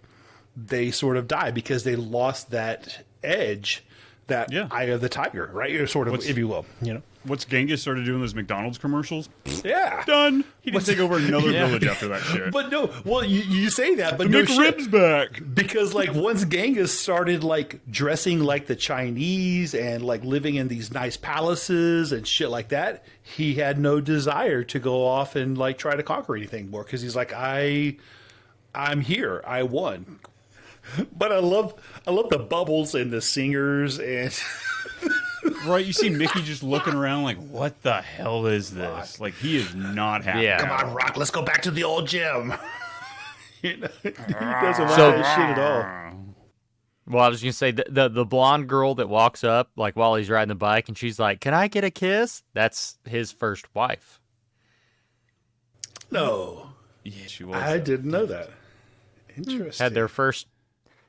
they sort of die because they lost that edge, that eye of the tiger, right? Or sort of, What's- if you will, you know. What's Genghis started doing those McDonald's commercials? Yeah. Done. He didn't take over another Yeah. village after that shit. But no, well, you, you say that, but The no McRib's shit. back because like once Genghis started like dressing like the Chinese and like living in these nice palaces and shit like that, he had no desire to go off and like try to conquer anything more because he's like, I, I'm here, I won. But I love, I love the bubbles and the singers and. <laughs> right, you see Mickey just looking around like, what the hell is this? Like he is not happy. Yeah. Come on, Rock, let's go back to the old gym. <laughs> you know, he doesn't want So- that shit at all. Well, I was gonna say the, the the blonde girl that walks up like while he's riding the bike, and she's like, "Can I get a kiss?" That's his first wife. No, Yeah, she was. I uh, didn't know that. Interesting. Had their first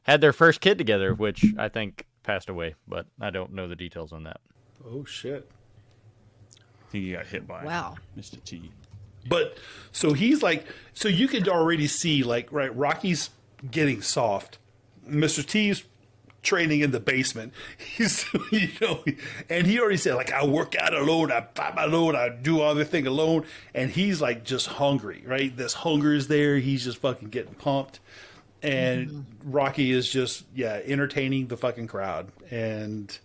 had their first kid together, which I think passed away, but I don't know the details on that. Oh shit. I think he got hit by Wow. Mr. T. But so he's like, so you could already see like, right? Rocky's getting soft. Mr. T's training in the basement. <laughs> He's, you know, and he already said like, I work out alone, I fight alone, I do all the thing alone, and he's like just hungry, right? This hunger is there. He's just fucking getting pumped, and Rocky is just yeah entertaining the fucking crowd, and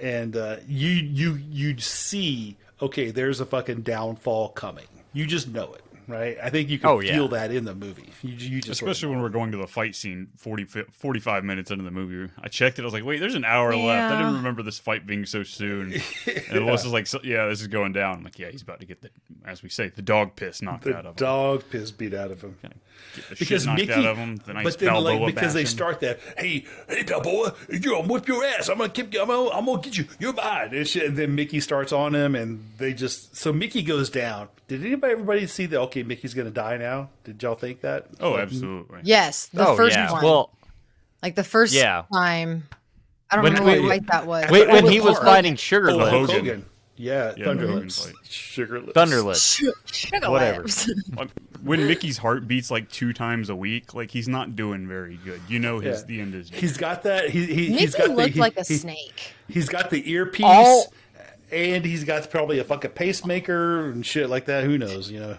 and uh, you you you see okay, there's a fucking downfall coming. You just know it, right? I think you can Oh, yeah. feel that in the movie. You, you just sort of Especially when we're going to the fight scene 40, 45 minutes into the movie. I checked it. I was like, wait, there's an hour left. I didn't remember this fight being so soon. <laughs> And Melissa's was like, so, yeah, this is going down. I'm like, yeah, he's about to get the, as we say, the dog piss knocked the out of him. dog piss beat out of him. Get the Because shit Mickey, out of him. The nice but then Balboa like because they start that, hey, hey, Balboa, you're gonna whip your ass. I'm gonna keep, I'm gonna, I'm gonna get you. You're mine. And, shit, and then Mickey starts on him, and they just so Mickey goes down. Did anybody, everybody see that? Okay, Mickey's gonna die now. Did y'all think that? Oh, Like, absolutely. Yes, the oh first yeah. one. Well, like the first Yeah. time. I don't When- remember when- what fight that was. wait, when he was fighting Sugar Lips. Hulk Hogan. Hogan. Yeah, Yeah, Thunder Hogan Lips. fight. Sugar Lips. <laughs> Sugar Whatever. <laughs> When Mickey's heart beats like two times a week, like he's not doing very good. You know, his Yeah. the end is. He's got that. He, he, Mickey he's got the, looked he- like a he- snake. He's got the earpiece, All- and he's got probably a fucking pacemaker and shit like that. Who knows? You know.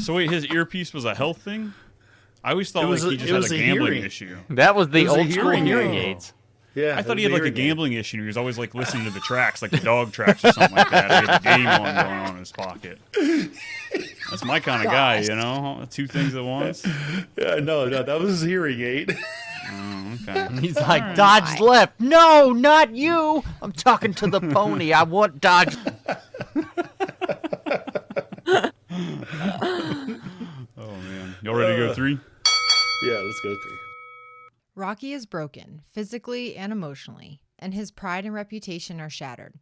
So wait, his earpiece was a health thing. I always thought It was like he just had a a gambling hearing. issue. That was the was old school hearing hearing aid. aids. Yeah, I thought he had like a hearing aid. gambling issue. He was always like listening to the tracks, like the dog tracks or something like that. He had a game on going on in his pocket. That's my kind of guy, you know. Two things at once. Yeah, no, no, that was his hearing aid. <laughs> Oh, okay. <laughs> He's like, dodge left. No, not you. I'm talking to the pony. I want dodge. <laughs> Oh man, y'all ready to go three? Yeah, let's go three. Rocky is broken, physically and emotionally, and his pride and reputation are shattered.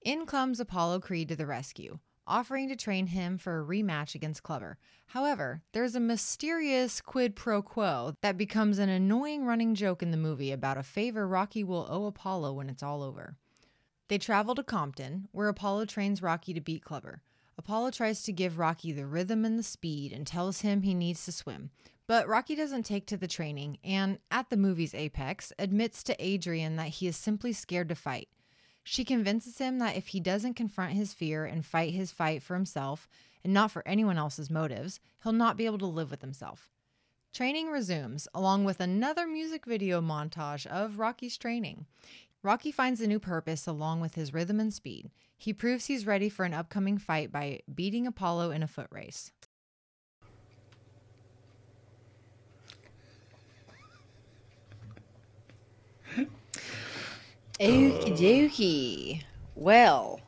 In comes Apollo Creed to the rescue, offering to train him for a rematch against Clubber. However, there's a mysterious quid pro quo that becomes an annoying running joke in the movie about a favor Rocky will owe Apollo when it's all over. They travel to Compton, where Apollo trains Rocky to beat Clubber. Apollo tries to give Rocky the rhythm and the speed and tells him he needs to swim. But Rocky doesn't take to the training and, at the movie's apex, admits to Adrian that he is simply scared to fight. She convinces him that if he doesn't confront his fear and fight his fight for himself, and not for anyone else's motives, he'll not be able to live with himself. Training resumes, along with another music video montage of Rocky's training. Rocky finds a new purpose along with his rhythm and speed. He proves he's ready for an upcoming fight by beating Apollo in a foot race. Uh. Okie dokie. Well,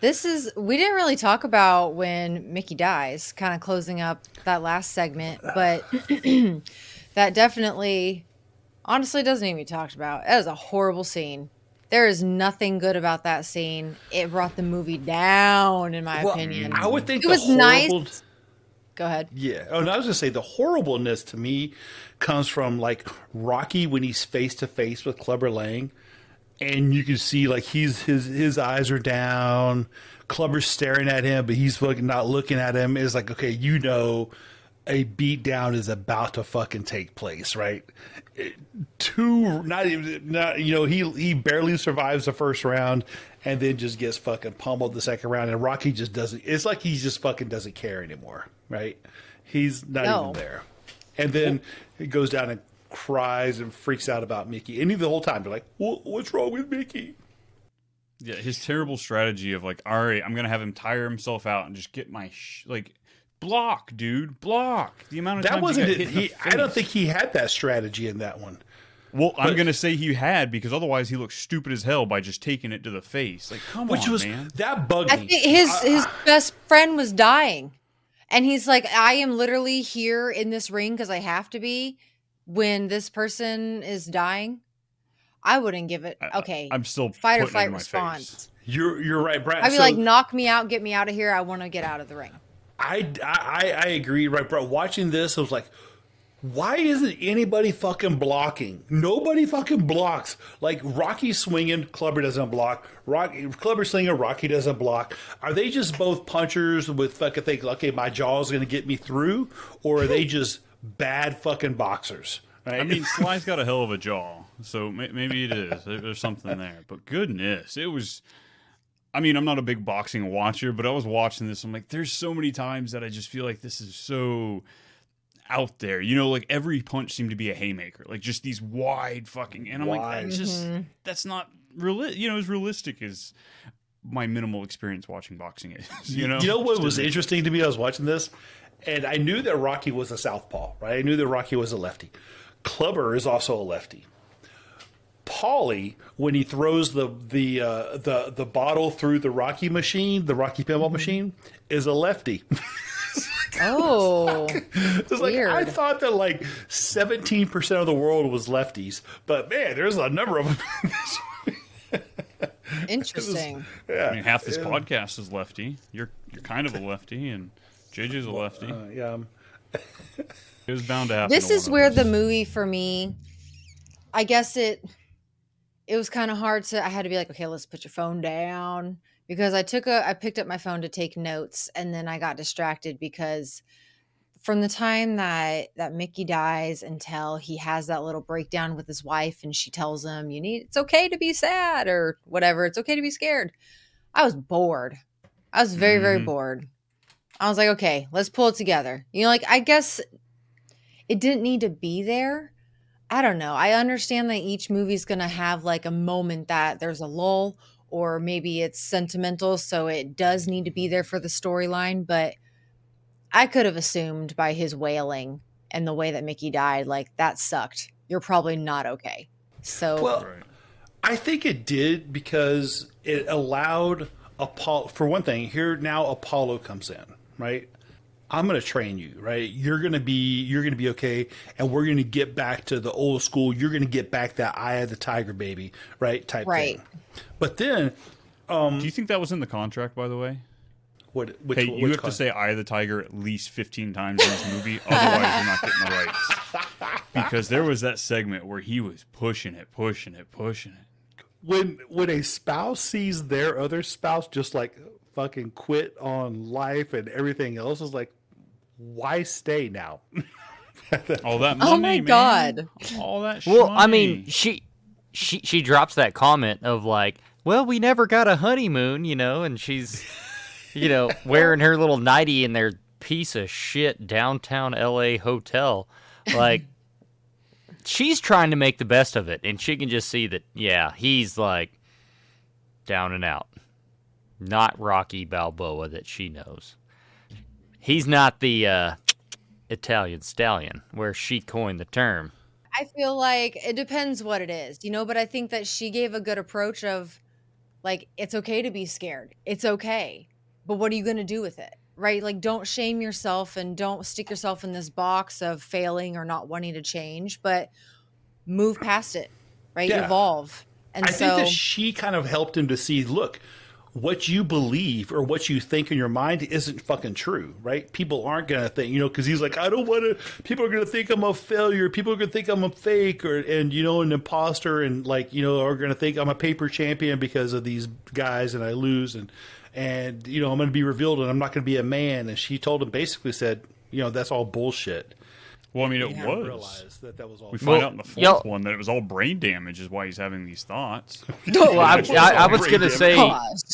this is, we didn't really talk about when Mickey dies, kind of closing up that last segment, ah. but <clears throat> that definitely, honestly, doesn't even be talked about. That is a horrible scene. There is nothing good about that scene. It brought the movie down, in my Well, opinion. I would think it was horrible- nice. Go ahead. Yeah. Oh, and I was gonna say the horribleness to me comes from like Rocky when he's face to face with Clubber Lang, and you can see like he's his his eyes are down. Clubber's staring at him, but he's fucking not looking at him. It's like okay, you know, a beat down is about to fucking take place, right? It- Two, not even, not you know, he he barely survives the first round, and then just gets fucking pummeled the second round, and Rocky just doesn't. It's like he just fucking doesn't care anymore, right? He's not No. even there, and then he goes down and cries and freaks out about Mickey, and even the whole time they're like, "What's wrong with Mickey?" Yeah, his terrible strategy of like, all right, I'm gonna have him tire himself out and just get my sh- like block, dude, block. The amount of That times wasn't he it. hit He, I don't think he had that strategy in that one. Well, I'm gonna say he had because otherwise he looks stupid as hell by just taking it to the face. Like, come Which on, was man. that bugged I me. think his his best friend was dying, and he's like, "I am literally here in this ring because I have to be." When this person is dying, I wouldn't give it. Okay, I'm still fight or putting flight response. face. You're you're right, Brad. I'd be So- like, "Knock me out, get me out of here. I want to get out of the ring." I, I, I agree, right, bro. Watching this, I was like, why isn't anybody fucking blocking? Nobody fucking blocks. Like Rocky swinging, Clubber doesn't block. Rocky, Clubber swinging, Rocky doesn't block. Are they just both punchers with fucking think, okay, my jaw's gonna get me through, or are they <laughs> just bad fucking boxers? Right? I mean, <laughs> Sly's got a hell of a jaw, so may- maybe it is. There's something there. But goodness, it was. I mean, I'm not a big boxing watcher, but I was watching this. I'm like, there's so many times that I just feel like this is so out there. You know, like every punch seemed to be a haymaker, like just these wide fucking. And I'm like, Wide. that's just Mm-hmm. that's not real. You know, as realistic as my minimal experience watching boxing is. <laughs> You know, you know what was interesting to me? I was watching this, and I knew that Rocky was a southpaw, right? I knew that Rocky was a lefty. Clubber is also a lefty. Paulie, when he throws the the uh, the the bottle through the Rocky machine, the Rocky pinball machine, is a lefty. <laughs> Oh, It's like Weird. I thought that like seventeen percent of the world was lefties, but man, there's a number of them. <laughs> interesting. yeah, I mean, half this yeah. podcast is lefty. You're you're kind of a lefty, and JJ's a lefty. Uh, yeah, um, <laughs> It was bound to happen. this to is where the movie for me i guess it it was kind of hard to i had to be like okay let's put your phone down because i took a i picked up my phone to take notes and then i got distracted because from the time that that mickey dies until he has that little breakdown with his wife and she tells him you need it's okay to be sad or whatever it's okay to be scared i was bored i was very very Mhm. bored i was like okay let's pull it together you know like i guess it didn't need to be there. I don't know. I understand that each movie's going to have like a moment that there's a lull or maybe it's sentimental so it does need to be there for the storyline, but I could have assumed by his wailing and the way that Mickey died like that sucked. you're probably not okay. So Well, I think it did because it allowed Apollo. For one thing, here now Apollo comes in, right? I'm going to train you, right? You're going to be you're going to be okay, and we're going to get back to the old school. You're going to get back that eye of the tiger, baby, right? Type Right. thing. But then, um, Do you think that was in the contract, by the way? what? Which, hey, which you have con- to say "Eye of the Tiger" at least fifteen times in this movie, <laughs> otherwise you're not getting the rights. <laughs> Because there was that segment where he was pushing it, pushing it, pushing it. when when a spouse sees their other spouse just like fucking quit on life and everything else is like why stay now <laughs> All that oh money, Oh my man. God. all that. Shit Well, I mean, she she she drops that comment of like, "Well, we never got a honeymoon," you know, and she's <laughs> you know, wearing her little nightie in their piece of shit downtown LA hotel. Like <laughs> she's trying to make the best of it and she can just see that yeah, he's like down and out. Not Rocky Balboa that she knows. He's not the uh Italian stallion where she coined the term. I feel like it depends what it is, you know, but I think that she gave a good approach of like it's okay to be scared. It's okay. But what are you going to do with it? Right? Like don't shame yourself and don't stick yourself in this box of failing or not wanting to change, but move past it. Right? Yeah. Evolve. And i so think that she kind of helped him to see look what you believe or what you think in your mind isn't fucking true, right? People aren't gonna think, you know, because he's like, I don't want to. People are gonna think I'm a failure. People are gonna think I'm a fake or and you know an imposter, and like you know are gonna think I'm a paper champion because of these guys, and I lose, and and you know I'm gonna be revealed, and I'm not gonna be a man. And she told him basically said, you know, that's all bullshit. Well, I mean, it was. Realize that that was all. We find Well, out in the fourth y'all- one that it was all brain damage, is why he's having these thoughts. <laughs> well, I, <laughs> I, I was gonna damage. say,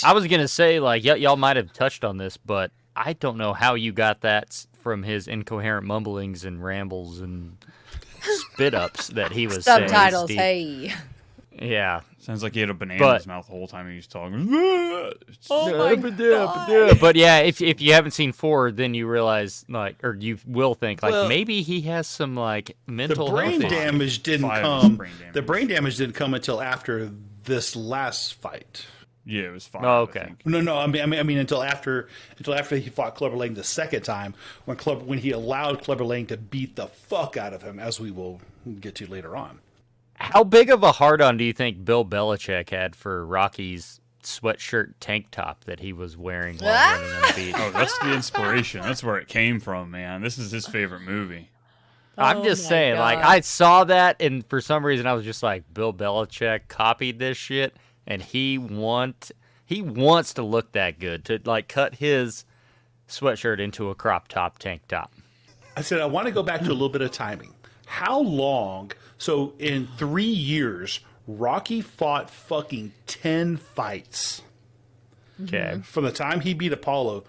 I was gonna say, like, y- y'all might have touched on this, but I don't know how you got that from his incoherent mumblings and rambles and spit ups that he was saying, subtitles, Steve. hey. Yeah. Sounds like he had a banana in his mouth the whole time he was talking. <laughs> Oh my God. But yeah, if if you haven't seen four, then you realize like, or you will think like Well, maybe he has some like mental. the mental brain health issues. damage didn't Five come. brain damage. The brain damage didn't come until after this last fight. Yeah, it was fine. Oh, okay. No, no, I mean, I mean, I mean, until after, until after he fought Clubber Lang the second time, when Club, when he allowed Clubber Lang to beat the fuck out of him, as we will get to later on. How big of a hard on do you think Bill Belichick had for Rocky's sweatshirt tank top that he was wearing while running on the beach? Oh, that's the inspiration. That's where it came from, man. This is his favorite movie. I'm Oh just my saying, like I saw that, and for some reason I was just like, Bill Belichick copied this shit, and he want he wants to look that good to like cut his sweatshirt into a crop top tank top. I said I want to go back to a little bit of timing. How long? So in three years, Rocky fought fucking ten fights Okay, mm-hmm. from the time he beat Apollo.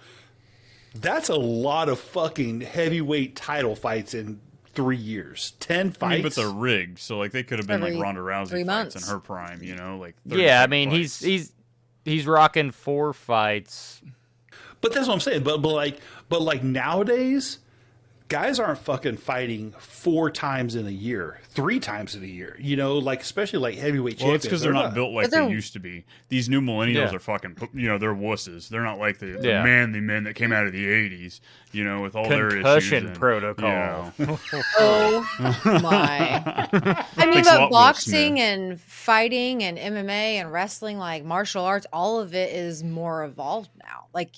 That's a lot of fucking heavyweight title fights in three years. Ten I fights, mean, but they're rigged, so like they could have been Every like Ronda Rousey three fights months. in her prime, you know, like yeah, I 36 mean he's he's he's rocking four fights. But that's what I'm saying. But but like but like nowadays, guys aren't fucking fighting four times in a year, three times in a year. You know, like especially like heavyweight Well, champions. it's because they're not built like they're- used to be. These new millennials Yeah. are fucking, you know, they're wusses. They're not like the, the manly men that came out of the '80s, you know, with all their issues. Concussion and, protocol. You know. <laughs> Oh my. I mean, Thanks a lot, but boxing Smith. and fighting and MMA and wrestling, like martial arts, all of it is more evolved now. Like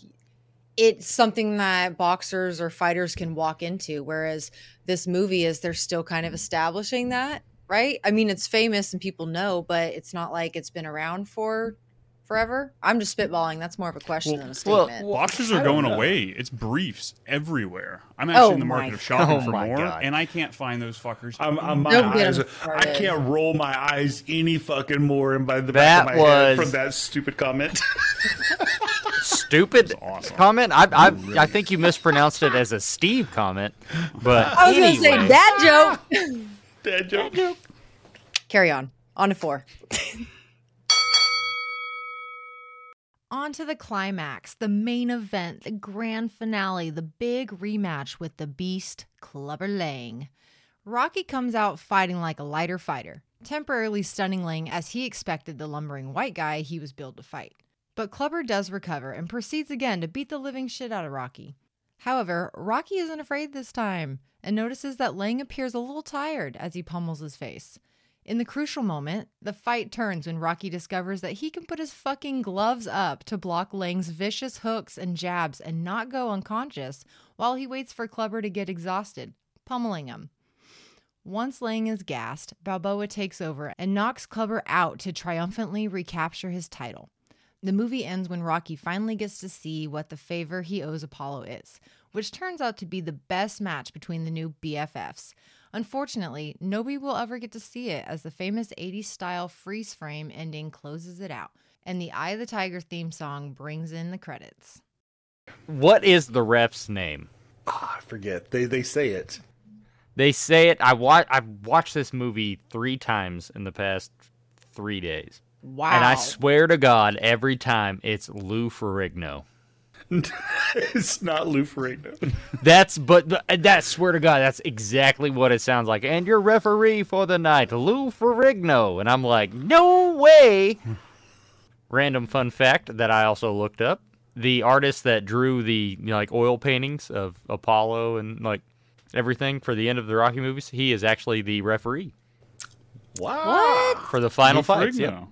it's something that boxers or fighters can walk into, whereas this movie is they're still kind of establishing that, right? I mean, it's famous and people know, but it's not like it's been around for forever. I'm just spitballing. That's more of a question than a statement well. Boxers are going know. away. It's briefs everywhere. I'm oh actually Oh in the market of shopping oh for more, God. and I can't find those fuckers. I'm, I'm my Don't get eyes. 'em I can't roll my eyes any fucking more and by the back That of my head was- from that stupid comment. <laughs> Stupid awesome. comment. I, I I think you mispronounced it as a Steve comment, but I was anyway. gonna say dad joke. <laughs> Dad joke. Carry on. On to four. <laughs> On to the climax, the main event, the grand finale, the big rematch with the beast, Clubber Lang. Rocky comes out fighting like a lighter fighter, temporarily stunning Lang as he expected the lumbering white guy he was billed to fight. But Clubber does recover and proceeds again to beat the living shit out of Rocky. However, Rocky isn't afraid this time and notices that Lang appears a little tired as he pummels his face. In the crucial moment, the fight turns when Rocky discovers that he can put his fucking gloves up to block Lang's vicious hooks and jabs and not go unconscious while he waits for Clubber to get exhausted, pummeling him. Once Lang is gassed, Balboa takes over and knocks Clubber out to triumphantly recapture his title. The movie ends when Rocky finally gets to see what the favor he owes Apollo is, which turns out to be the best match between the new BFFs. Unfortunately, nobody will ever get to see it as the famous 80s style freeze frame ending closes it out, and the Eye of the Tiger theme song brings in the credits. What is the ref's name? Ah, I forget. They they say it. They say it. I watch. I've watched this movie three times in the past three days. Wow. And I swear to God, every time it's Lou Ferrigno. <laughs> it's not Lou Ferrigno. That's but uh, that swear to God, that's exactly what it sounds like. And your referee for the night, Lou Ferrigno, and I'm like, no way. Random fun fact that I also looked up: the artist that drew the you know, like oil paintings of Apollo and like everything for the end of the Rocky movies, he is actually the referee. Wow! What? For the final Lou fights, Ferrigno. yep.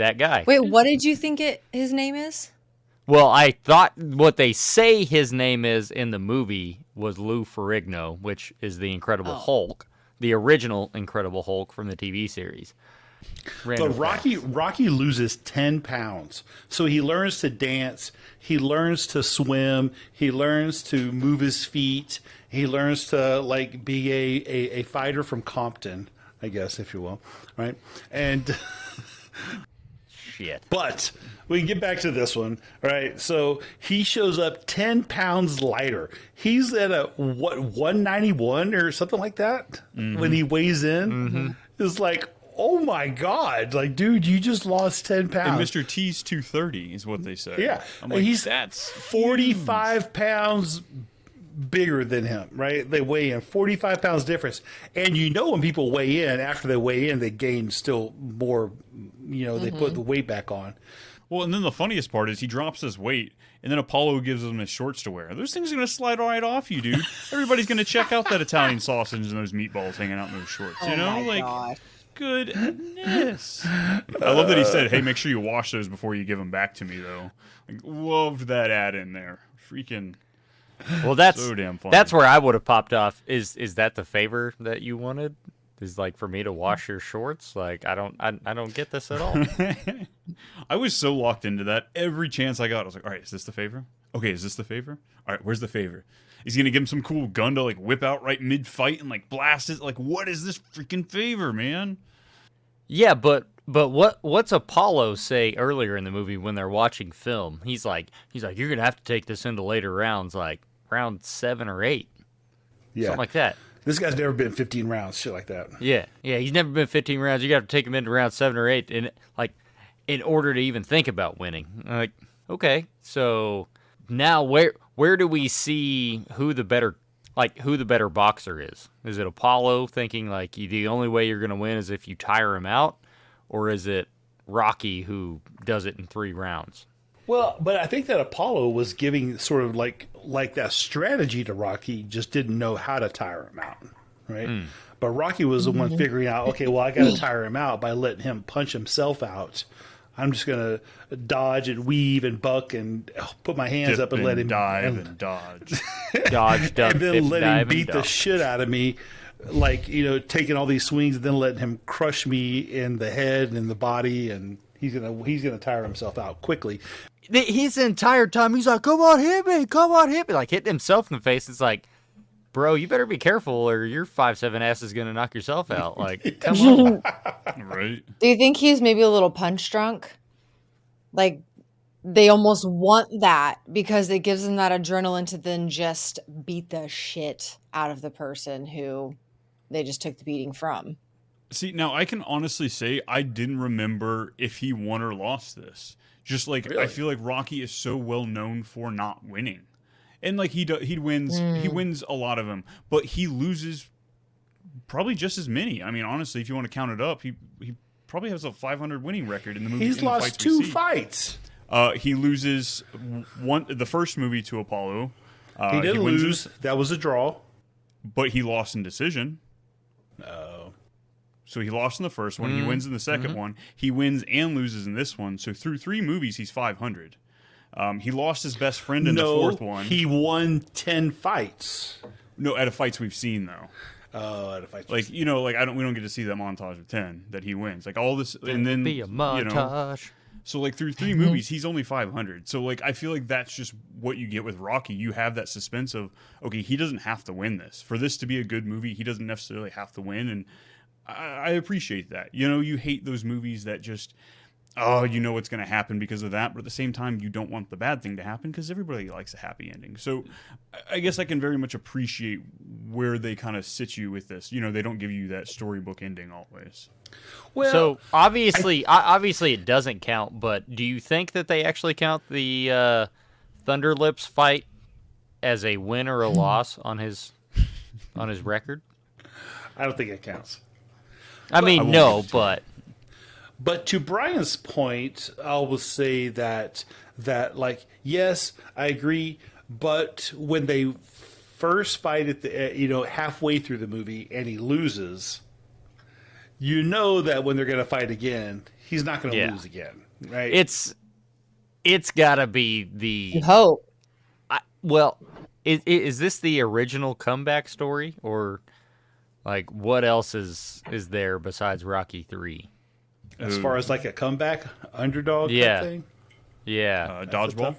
That guy. Wait, what did you think it his name is? Well, I thought what they say his name is in the movie was Lou Ferrigno, which is the Incredible Oh. Hulk, the original Incredible Hulk from the TV series. Random But Rocky Rocky loses ten pounds, so he learns to dance. He learns to swim. He learns to move his feet. He learns to like be a, a, a fighter from Compton, I guess, if you will, right? And <laughs> Shit. but we can get back to this one, right? So he shows up ten pounds lighter. He's at a what one ninety one or something like that mm-hmm. when he weighs in. Mm-hmm. It's like, oh my god, like dude, you just lost ten And pounds. Mr. T's 230 is what they say. Yeah, I'm like, he's that's forty five pounds bigger than him, right? They weigh in forty five pounds difference, and you know when people weigh in after they weigh in, they gain still more. You know, they put mm-hmm. the weight back on. Well, and then the funniest part is he drops his weight, and then Apollo gives him his shorts to wear. Those things are going to slide right off you, dude. Everybody's going to check out that Italian sausage and those meatballs hanging out in those shorts. You Oh know, my like God. goodness. <laughs> I love that he said, "Hey, make sure you wash those before you give them back to me." Though, like, loved that ad in there. Freaking. Well, that's So damn funny. That's where I would have popped off. Is is that the favor that you wanted? Is like for me to wash your shorts? Like I don't I, I don't get this at all. <laughs> I was so locked into that. Every chance I got, I was like, "All right, is this the favor? Okay, is this the favor? All right, where's the favor? Is he gonna give him some cool gun to like whip out right mid fight and like blast it? Like, what is this freaking favor, man? Yeah, but but what what's Apollo say earlier in the movie when they're watching film? He's like he's like you're gonna have to take this into later rounds, like round seven or eight, Yeah, something like that. this guy's never been fifteen rounds, shit like that. Yeah, yeah. He's never been 15 rounds. You got to take him into round seven or eight, in like in order to even think about winning. Like okay, so now where where do we see who the better like who the better boxer is? Is it Apollo thinking like the only way you're gonna win is if you tire him out, or is it Rocky who does it in three rounds? Well, but I think that Apollo was giving sort of like like that strategy to Rocky, just didn't know how to tire him out, right? But Rocky was the one mm-hmm. figuring out, okay, well, I got to <laughs> tire him out by letting him punch himself out. I'm just gonna dodge and weave and buck and put my hands Dip up and <laughs> let him dive and dodge. Dodge, duck, and then dip, let him beat the shit out of me, like you know, taking all these swings and then letting him crush me in the head and in the body, and he's gonna he's gonna tire himself out quickly. The- His entire time he's like, "Come on, hit me! Come on, hit me!" Like hitting himself in the face. It's like, bro, you better be careful, or your five seven ass is gonna knock yourself out. Like, <laughs> come on. right? Do you think he's maybe a little punch drunk? Like they almost want that because it gives them that adrenaline to then just beat the shit out of the person who they just took the beating from. See, now I can honestly say I didn't remember if he won or lost this. Just like I feel like Rocky is so well known for not winning, and like he do, he wins he Mm. wins a lot of them, but he loses probably just as many. I mean, honestly, if you want to count it up, he he probably has a 500 winning record in the movie. He's the lost two fights. Uh, he loses one the first movie to Apollo. Uh, he did wins lose. That was a draw. but he lost in decision. So he lost in the first one. He Mm, wins in the 2nd mhm. one. He wins and loses in this one. So through three movies, he's 500. Um, he lost his best friend in no, the fourth one. he won ten fights. no, out of fights we've seen though. Oh, at a fight. Like you know, like I don't. We don't get to see that montage of ten that he wins. Like all this, and then be a You know, montage. so like through three movies, he's only 500. So like I feel like that's just what you get with Rocky. You have that suspense of okay, he doesn't have to win this for this to be a good movie. He doesn't necessarily have to win, and I, I appreciate that. You know, you hate those movies that just oh, you know what's going to happen because of that, but at the same time, you don't want the bad thing to happen because everybody likes a happy ending. So I- I guess I can very much appreciate where they kind of sit you with this. You know, they don't give you that storybook ending always. Well, so obviously, o- obviously, it doesn't count. But do you think that they actually count the uh, Thunderlips fight as a win or a loss on his on his record? I don't think it counts. I mean, I no, give it to but But to Brian's point, I will say that that like yes, I agree. But when they first fight at the uh, you know halfway through the movie and he loses, you know that when they're going to fight again, he's not going to Yeah. lose again, right? it's it's got to be the You hope. I, well, is, is this the original comeback story, or like what else is is there besides Rocky Three? as far as like a comeback underdog Yeah. thing. Yeah, Uh, dodgeball,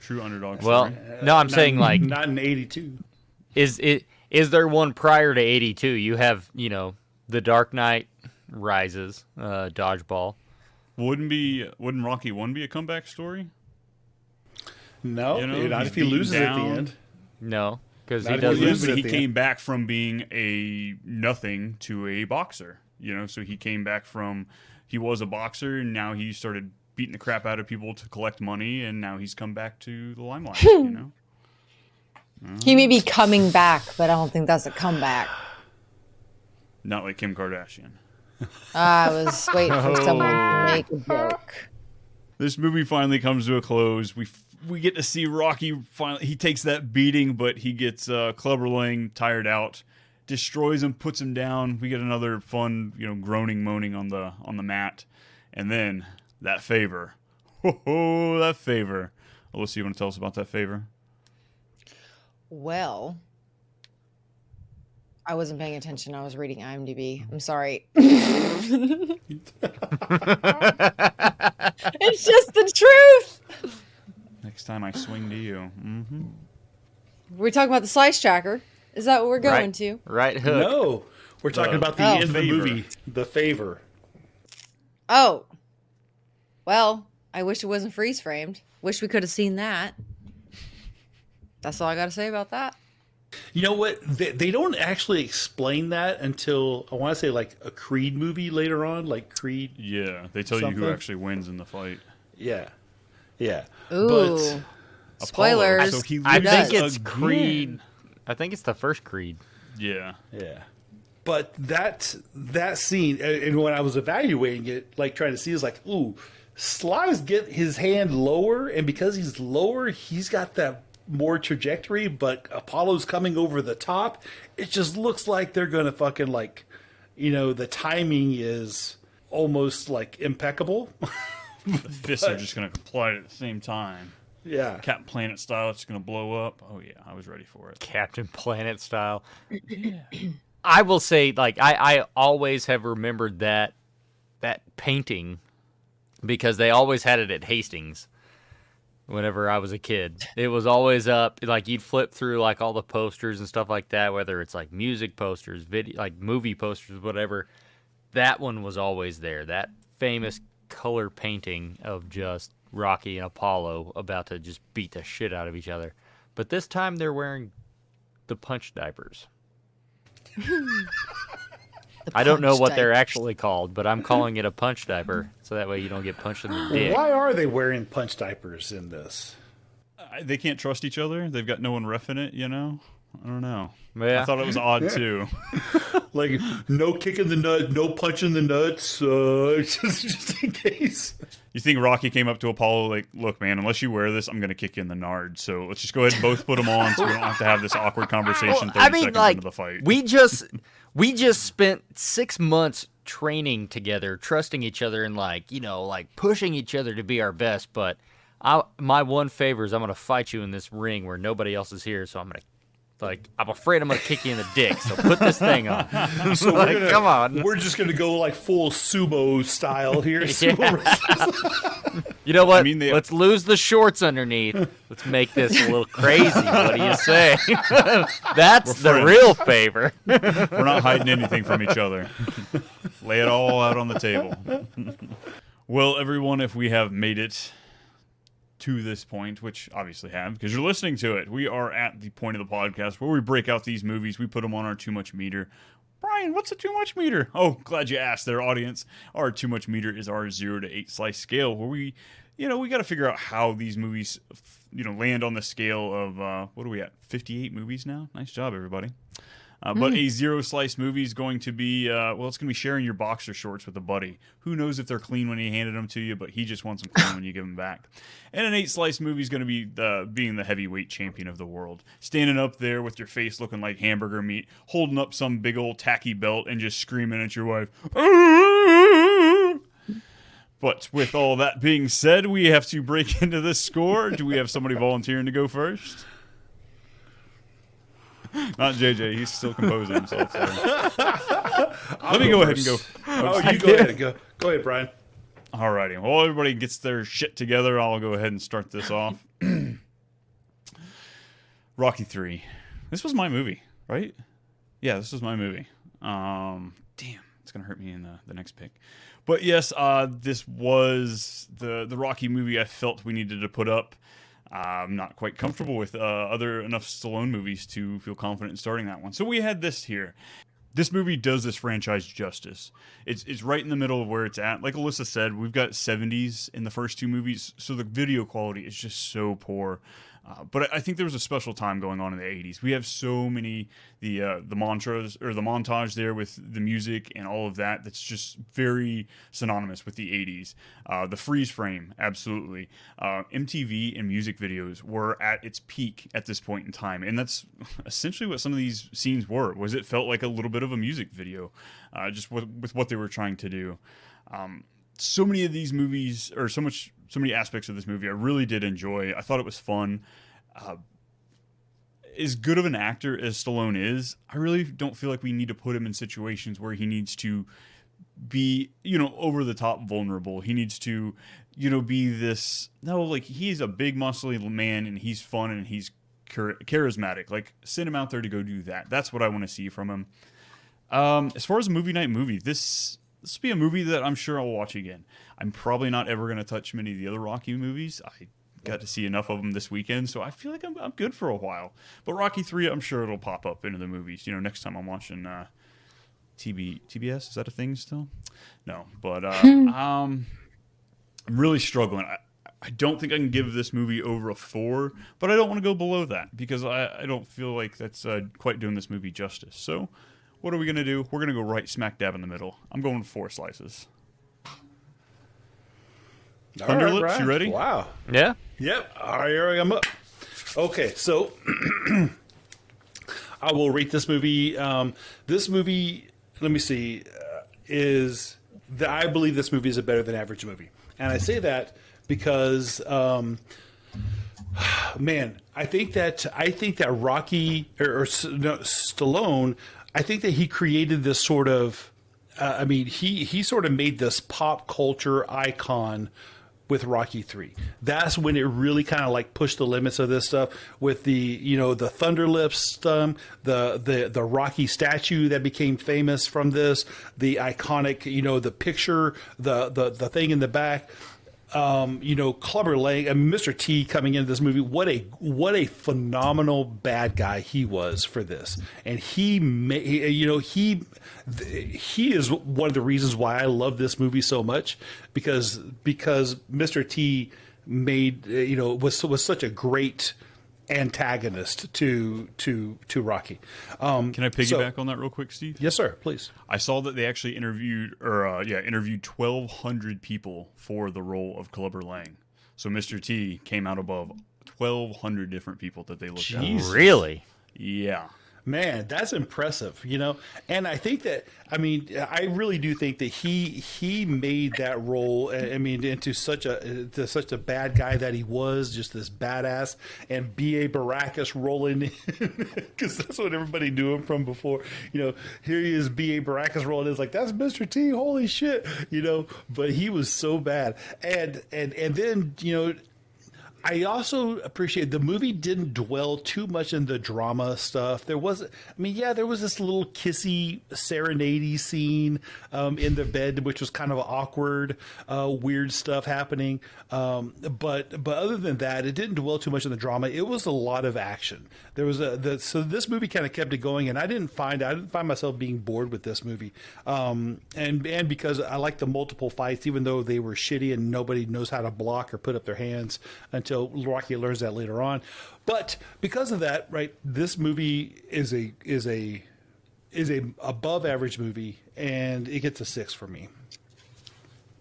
true underdog. Well, story. no, I'm Not saying like not in '82. is it is there one prior to 82 you have you know the dark knight rises uh dodgeball wouldn't be wouldn't Rocky one be a comeback story? No, You know, not if he beaten loses at the end. no because he does loses But he came end. back from being a nothing to a boxer. You know, so he came back from he was a boxer and now he started beating the crap out of people to collect money and now he's come back to the limelight. you hmm. know, He may be coming back, but I don't think that's a comeback. not like Kim Kardashian. I was waiting for someone to <laughs> make a joke. This movie finally comes to a close. We f- we get to see Rocky finally. He takes that beating, but he gets uh, Clubber Lang tired out, destroys him, puts him down. We get another fun, you know, groaning, moaning on the on the mat, and then that favor. <laughs> Oh, that favor. Alyssa, you want to tell us about that favor? Well, I wasn't paying attention. I was reading IMDb. I'm sorry. <laughs> <laughs> it's just the truth. Next time I swing to you. Mm-hmm. We're talking about the slice tracker. Is that what we're going Right. to? right hook No, we're talking The about the Oh. end of the movie, the favor. Oh. Well, I wish it wasn't freeze framed. Wish we could have seen that. That's all I got to say about that. You know what? They, they don't actually explain that until I want to say like a Creed movie later on, like Creed. Yeah, they tell you who actually wins in the fight. Yeah, yeah. Ooh. But Spoilers. So he i think it's again. creed i think it's the first creed Yeah. yeah, but that that scene, and and when I was evaluating it, like trying to see, is like, ooh, Sly's get his hand lower, and because he's lower, he's got that more trajectory. But Apollo's coming over the top. It just looks like they're gonna fucking like, you know, the timing is almost like impeccable. <laughs> The <laughs> fists are just going to collide at the same time. yeah. Captain Planet style, it's going to blow up. Oh yeah, I was ready for it. captain planet style i will say like i i always have remembered that that painting because they always had it at hastings whenever i was a kid it was always up like you'd flip through like all the posters and stuff like that whether it's like music posters video like movie posters whatever that one was always there that famous color painting of just rocky and apollo about to just beat the shit out of each other but this time they're wearing the punch diapers <laughs> I don't know punch what they're actually called, but I'm calling it a punch diaper, so that way you don't get punched in the dick. Why are they wearing punch diapers in this? I- They can't trust each other. They've got no one refing it, you know. I don't know. Yeah. I thought it was odd too. <laughs> like no kicking the nut, no punching the nuts, uh, <laughs> just, just in case. You think Rocky came up to Apollo like, "Look, man, unless you wear this, I'm going to kick you in the nard. So let's just go ahead and both put them on, so we don't have to have this awkward conversation 30 I mean, seconds like into the fight." we just we just spent six months training together, trusting each other, and like you know, like pushing each other to be our best. But I, my one favor is I'm gonna fight you in this ring where nobody else is here, so I'm gonna. Like I'm afraid I'm gonna kick you in the dick, so put this thing on. <laughs> So <laughs> Like, gonna, come on. we're just gonna go like full sumo style here. <laughs> Sumo Yeah. You know what? I mean, they- Let's lose the shorts underneath. Let's make this a little crazy. What do you say? That's the real favor. We're not hiding anything from each other. Lay it all out on the table. well, everyone, if we have made it to this point, which obviously have, because you're listening to it, we are at the point of the podcast where we break out these movies, we put them on our too much meter. Brian, what's a too much meter? Oh, glad you asked there, audience. Our too much meter is our zero to eight slice scale, where we, you know, we got to figure out how these movies, you know, land on the scale of uh, what are we at? Fifty-eight movies now. Nice job, everybody. Uh, but a zero slice movie is going to be uh, well, it's going to be sharing your boxer shorts with a buddy. Who knows if they're clean when he handed them to you, but he just wants them clean when you give them back. And an eight slice movie is going to be the, being the heavyweight champion of the world, standing up there with your face looking like hamburger meat, holding up some big old tacky belt, and just screaming at your wife. But with all that being said, we have to break <laughs> into the score. Do we have somebody volunteering to go first? <laughs> Not JJ. He's still composing himself. so. Let me go ahead and go. Oh, you go ahead. Go, go ahead, Brian. Alrighty. Well, everybody gets their shit together. I'll go ahead and start this off. <clears throat> Rocky Three. This was my movie, right? Yeah, this was my movie. Um, damn, it's gonna hurt me in the, the next pick. But yes, uh, this was the the Rocky movie I felt we needed to put up. I'm not quite comfortable with uh, other enough Stallone movies to feel confident in starting that one. So we had this here. This movie does this franchise justice. It's it's right in the middle of where it's at. Like Alyssa said, we've got 70s in the first two movies, so the video quality is just so poor. Uh, but I think there was a special time going on in the 80s. We have so many the uh, the mantras or the montage there with the music and all of that. That's just very synonymous with the 80s. Uh, the freeze frame, absolutely. Uh, MTV and music videos were at its peak at this point in time, and that's essentially what some of these scenes were. Was it felt like a little bit of a music video, uh, just with, with what they were trying to do. Um, so many of these movies, or so much, so many aspects of this movie, I really did enjoy. I thought it was fun. Uh, as good of an actor as Stallone is, I really don't feel like we need to put him in situations where he needs to be, you know, over the top vulnerable. He needs to, you know, be this. No, like he's a big, muscly man, and he's fun and he's char- charismatic. Like send him out there to go do that. That's what I want to see from him. Um, as far as movie night movie, this this will be a movie that I'm sure I'll watch again. I'm probably not ever going to touch many of the other Rocky movies. I got to see enough of them this weekend, so I feel like I'm, I'm good for a while. But Rocky Three, I'm sure it'll pop up into the movies. You know, next time I'm watching uh, TB TBS. Is that a thing still? No, but uh, <laughs> um, I'm really struggling. I, I don't think I can give this movie over a four, but I don't want to go below that because I, I don't feel like that's uh, quite doing this movie justice. So, what are we gonna do? We're gonna go right smack dab in the middle. I'm going four slices. All Thunder right, Lips, you ready? Wow. Yeah. Yep. All right, here I'm up. Okay, so <clears throat> I will rate this movie. Um, this movie, let me see, uh, is that I believe this movie is a better than average movie, and I say that because, um, <sighs> man, I think that I think that Rocky or, or no, Stallone, I think that he created this sort of. Uh, I mean, he he sort of made this pop culture icon with Rocky Three. That's when it really kind of like pushed the limits of this stuff with the you know the Thunder Lips, um, the the the Rocky statue that became famous from this, the iconic you know the picture, the the the thing in the back. Um, you know, Clubber Lang and Mr. T coming into this movie. What a what a phenomenal bad guy he was for this, and he, ma- you know, he he is one of the reasons why I love this movie so much because because Mr. T made you know was was such a great antagonist to to to Rocky. Um, Can I piggyback on that real quick, Steve? Yes, sir. Please. I saw that they actually interviewed, or uh, yeah, interviewed twelve hundred people for the role of Clubber Lang. So Mr. T came out above twelve hundred different people that they looked Jesus. at. Really? Yeah. Man, that's impressive, you know. And I think that I mean, I really do think that he he made that role. I mean, into such a such a bad guy that he was, just this badass, and B. A. Baracus rolling <laughs> in, because that's what everybody knew him from before. You know, here he is, B. A. Baracus rolling. in. It's like that's Mister T. Holy shit, you know. But he was so bad, and and and then you know I also appreciate the movie didn't dwell too much in the drama stuff. There was, I mean, yeah, there was this little kissy serenade scene um, in the bed, which was kind of awkward, uh, weird stuff happening. Um, but but other than that, it didn't dwell too much in the drama. It was a lot of action. There was a the, so this movie kind of kept it going, and I didn't find I didn't find myself being bored with this movie. Um, and and because I like the multiple fights, even though they were shitty and nobody knows how to block or put up their hands until Rocky learns that later on. But because of that, right, this movie is a is a is a above average movie, and it gets a six for me.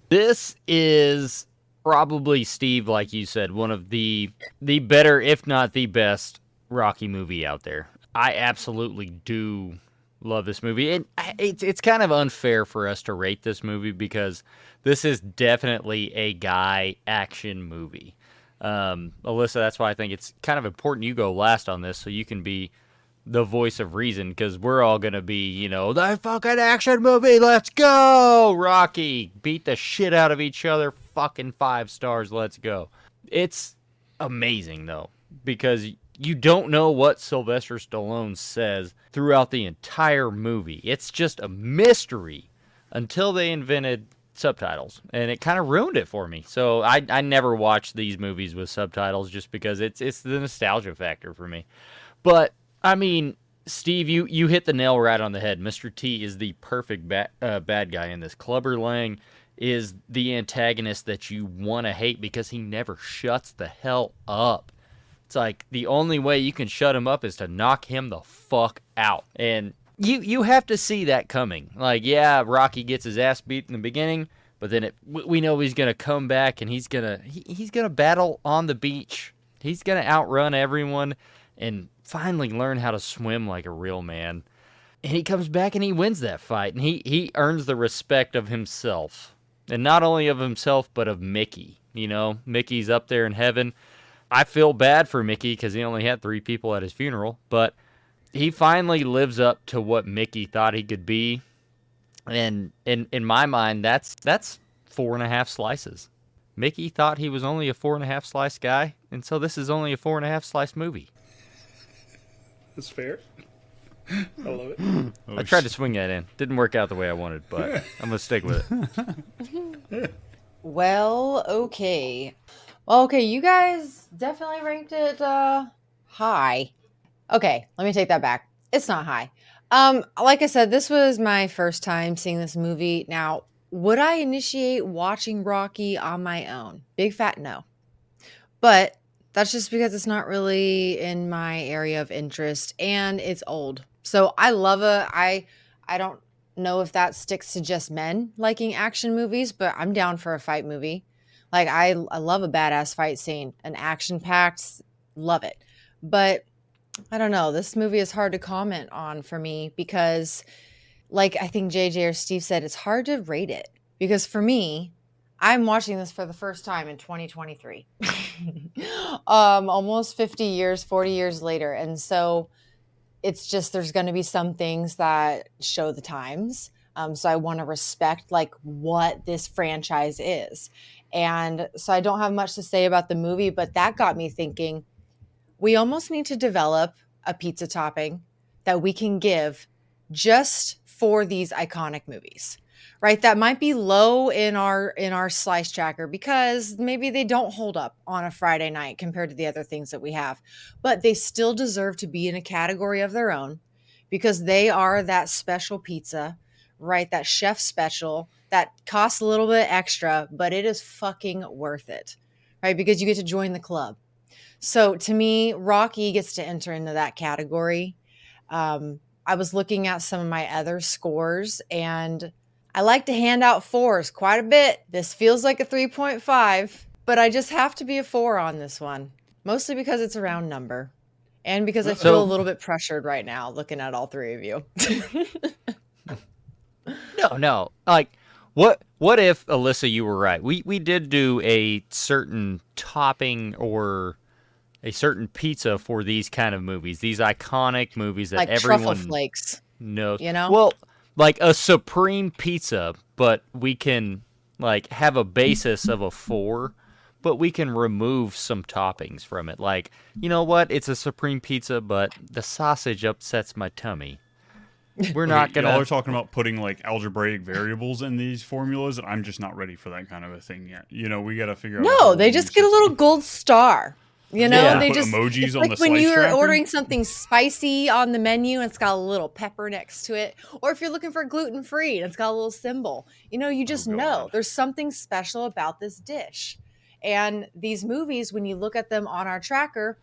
This is probably Steve, like you said, one of the the better, if not the best, Rocky movie out there. I absolutely do love this movie. And it's it's kind of unfair for us to rate this movie because this is definitely a guy action movie. Um, Alyssa, that's why I think it's kind of important you go last on this so you can be the voice of reason because we're all gonna be, you know, the fucking action movie. Let's go, Rocky. Beat the shit out of each other. Fucking five stars. Let's go. It's amazing though because you don't know what Sylvester Stallone says throughout the entire movie. It's just a mystery until they invented subtitles and it kind of ruined it for me. So I I never watch these movies with subtitles just because it's it's the nostalgia factor for me. But I mean, Steve, you you hit the nail right on the head. Mr. T is the perfect ba- uh, bad guy in this. Clubber Lang is the antagonist that you want to hate because he never shuts the hell up. It's like the only way you can shut him up is to knock him the fuck out. And you you have to see that coming. Like, yeah, Rocky gets his ass beat in the beginning, but then it, we know he's gonna come back and he's gonna he, he's gonna battle on the beach. He's gonna outrun everyone and finally learn how to swim like a real man. And he comes back and he wins that fight, and he he earns the respect of himself, and not only of himself but of Mickey. You know, Mickey's up there in heaven. I feel bad for Mickey because he only had three people at his funeral, but he finally lives up to what Mickey thought he could be. And in in my mind, that's that's four and a half slices. Mickey thought he was only a four and a half slice guy, and so this is only a four and a half slice movie. That's fair. I love it. <laughs> I tried to swing that in. Didn't work out the way I wanted, but <laughs> I'm gonna stick with it. <laughs> Well, okay. Well, okay, you guys definitely ranked it uh high. Okay, let me take that back. It's not high. Um, like I said, this was my first time seeing this movie. Now, would I initiate watching Rocky on my own? Big fat no. But that's just because it's not really in my area of interest and it's old. So I love a I I don't know if that sticks to just men liking action movies, but I'm down for a fight movie. Like I I love a badass fight scene, an action packed, love it. But I don't know, this movie is hard to comment on for me because like I think JJ or Steve said it's hard to rate it because for me, I'm watching this for the first time in 2023. <laughs> um almost 50 years, 40 years later. And so it's just there's going to be some things that show the times. Um, so I want to respect like what this franchise is. And so I don't have much to say about the movie, but that got me thinking we almost need to develop a pizza topping that we can give just for these iconic movies right? That might be low in our in our slice tracker because maybe they don't hold up on a friday night compared to the other things that we have but they still deserve to be in a category of their own because they are that special pizza right? That chef special that costs a little bit extra but it is fucking worth it right? Because you get to join the club So to me, Rocky gets to enter into that category. Um, I was looking at some of my other scores and I like to hand out fours quite a bit. This feels like a 3.5, but I just have to be a four on this one, mostly because it's a round number and because I feel So- a little bit pressured right now looking at all three of you. <laughs> No, no. Like, what? What if Alyssa, you were right? We we did do a certain topping or a certain pizza for these kind of movies, these iconic movies that like everyone truffle flakes. knows. you know? well, like a supreme pizza, but we can like have a basis of a four. But we can remove some toppings from it. Like, you know what? It's a supreme pizza, but the sausage upsets my tummy. We're not gonna. Y'all are talking about putting like algebraic variables in these formulas, and I'm just not ready for that kind of a thing yet. You know, we got to figure out. No, they just get a little gold star. You know, Yeah. they Put just emojis it's on like the when you're tracker? ordering something spicy on the menu and it's got a little pepper next to it, or if you're looking for gluten free and it's got a little symbol. You know, you Oh, just know there's something special about this dish. And these movies, when you look at them on our tracker,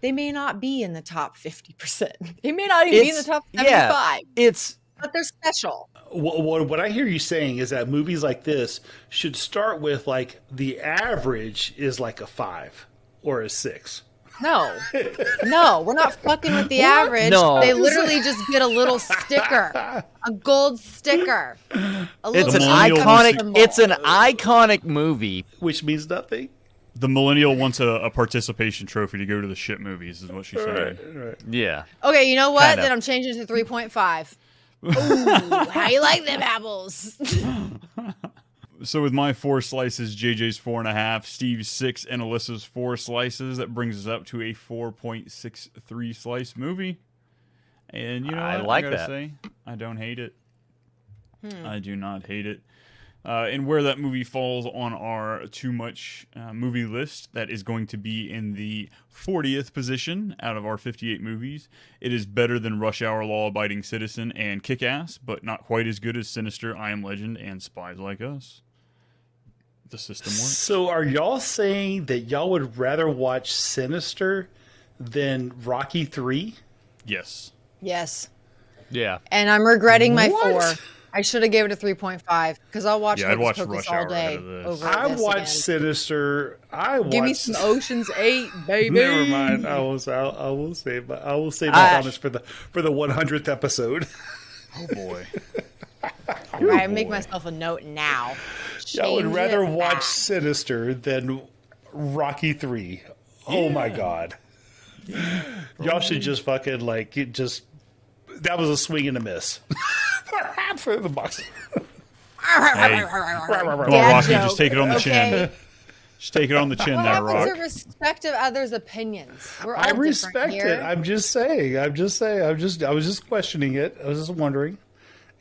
they may not be in the top 50%. <laughs> They may not even be in the It's- top yeah, 75, It's but they're special. What, what, what I hear you saying is that movies like this should start with like the average is like a five or a six. No, no, we're not fucking with the <laughs> What? average. No. They literally just get a little sticker, a gold sticker. A It's an iconic. symbol. It's an iconic movie. Which means nothing. The millennial wants a, a participation trophy to go to the shit movies, is what she said. Yeah. Okay, you know what? Kind of. Then I'm changing to 3.5. <laughs> Ooh, how you like them apples? <laughs> So with my four slices, JJ's four and a half, Steve's six, and Alyssa's four slices, that brings us up to a four point six three slice movie. And you know I what? like gotta that. Say, I don't hate it. Hmm. I do not hate it. Uh, and where that movie falls on our too much uh, movie list, that is going to be in the 40th position out of our 58 movies. It is better than Rush Hour, Law Abiding Citizen, and Kick Ass, but not quite as good as Sinister, I Am Legend, and Spies Like Us. The system works. So are y'all saying that y'all would rather watch Sinister than Rocky 3? Yes. yes. Yeah. And I'm regretting my What? four. I should have gave it a 3.5 because I'll watch Yeah, I'd watch Rush all Hour day ahead of this. over I this watched again. Sinister. I watched Give me some Ocean's 8, <laughs> baby. Never mind. I will. I, I will save. My, I will save my I- comments for the for the 100th episode. Oh boy. <laughs> <laughs> All right, make myself a note now. Y'all would rather watch back. Sinister than Rocky 3. Oh my god. <laughs> Y'all should just fucking like it just that was a swing and a miss. <laughs> for the box. Hey. Come on, Rocky, joke, just take it on the chin. Just take it on the chin What there, happens Rock. to respect of others' opinions? We're all I different respect here. it. I'm just saying. I'm just saying. I'm just I was just questioning it. I was just wondering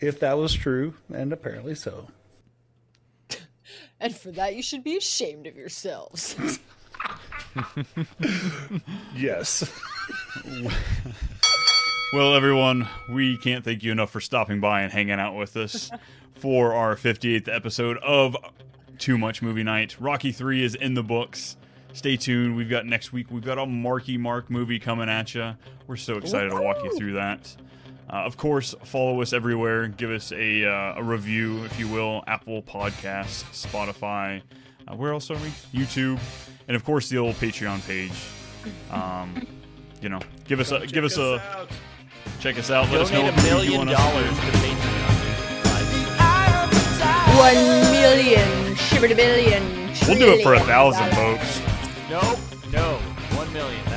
if that was true, and apparently so. And for that, you should be ashamed of yourselves. <laughs> Yes. Well, everyone, we can't thank you enough for stopping by and hanging out with us for our 58th episode of Too Much Movie Night. Rocky 3 is in the books. Stay tuned. We've got next week, we've got a Marky Mark movie coming at you. We're so excited to walk you through that. Uh, of course, follow us everywhere. Give us a, uh, a review, if you will. Apple Podcasts, Spotify. Uh, where else are we? YouTube, and of course the old Patreon page. Um, you know, give us a give us a check us out. Let us know Donate what a movie you million want us to dollars to Patreon. One million, shiver billion. We'll do it for a thousand, thousand, dollars. folks. Nope. No. One million. That's my number.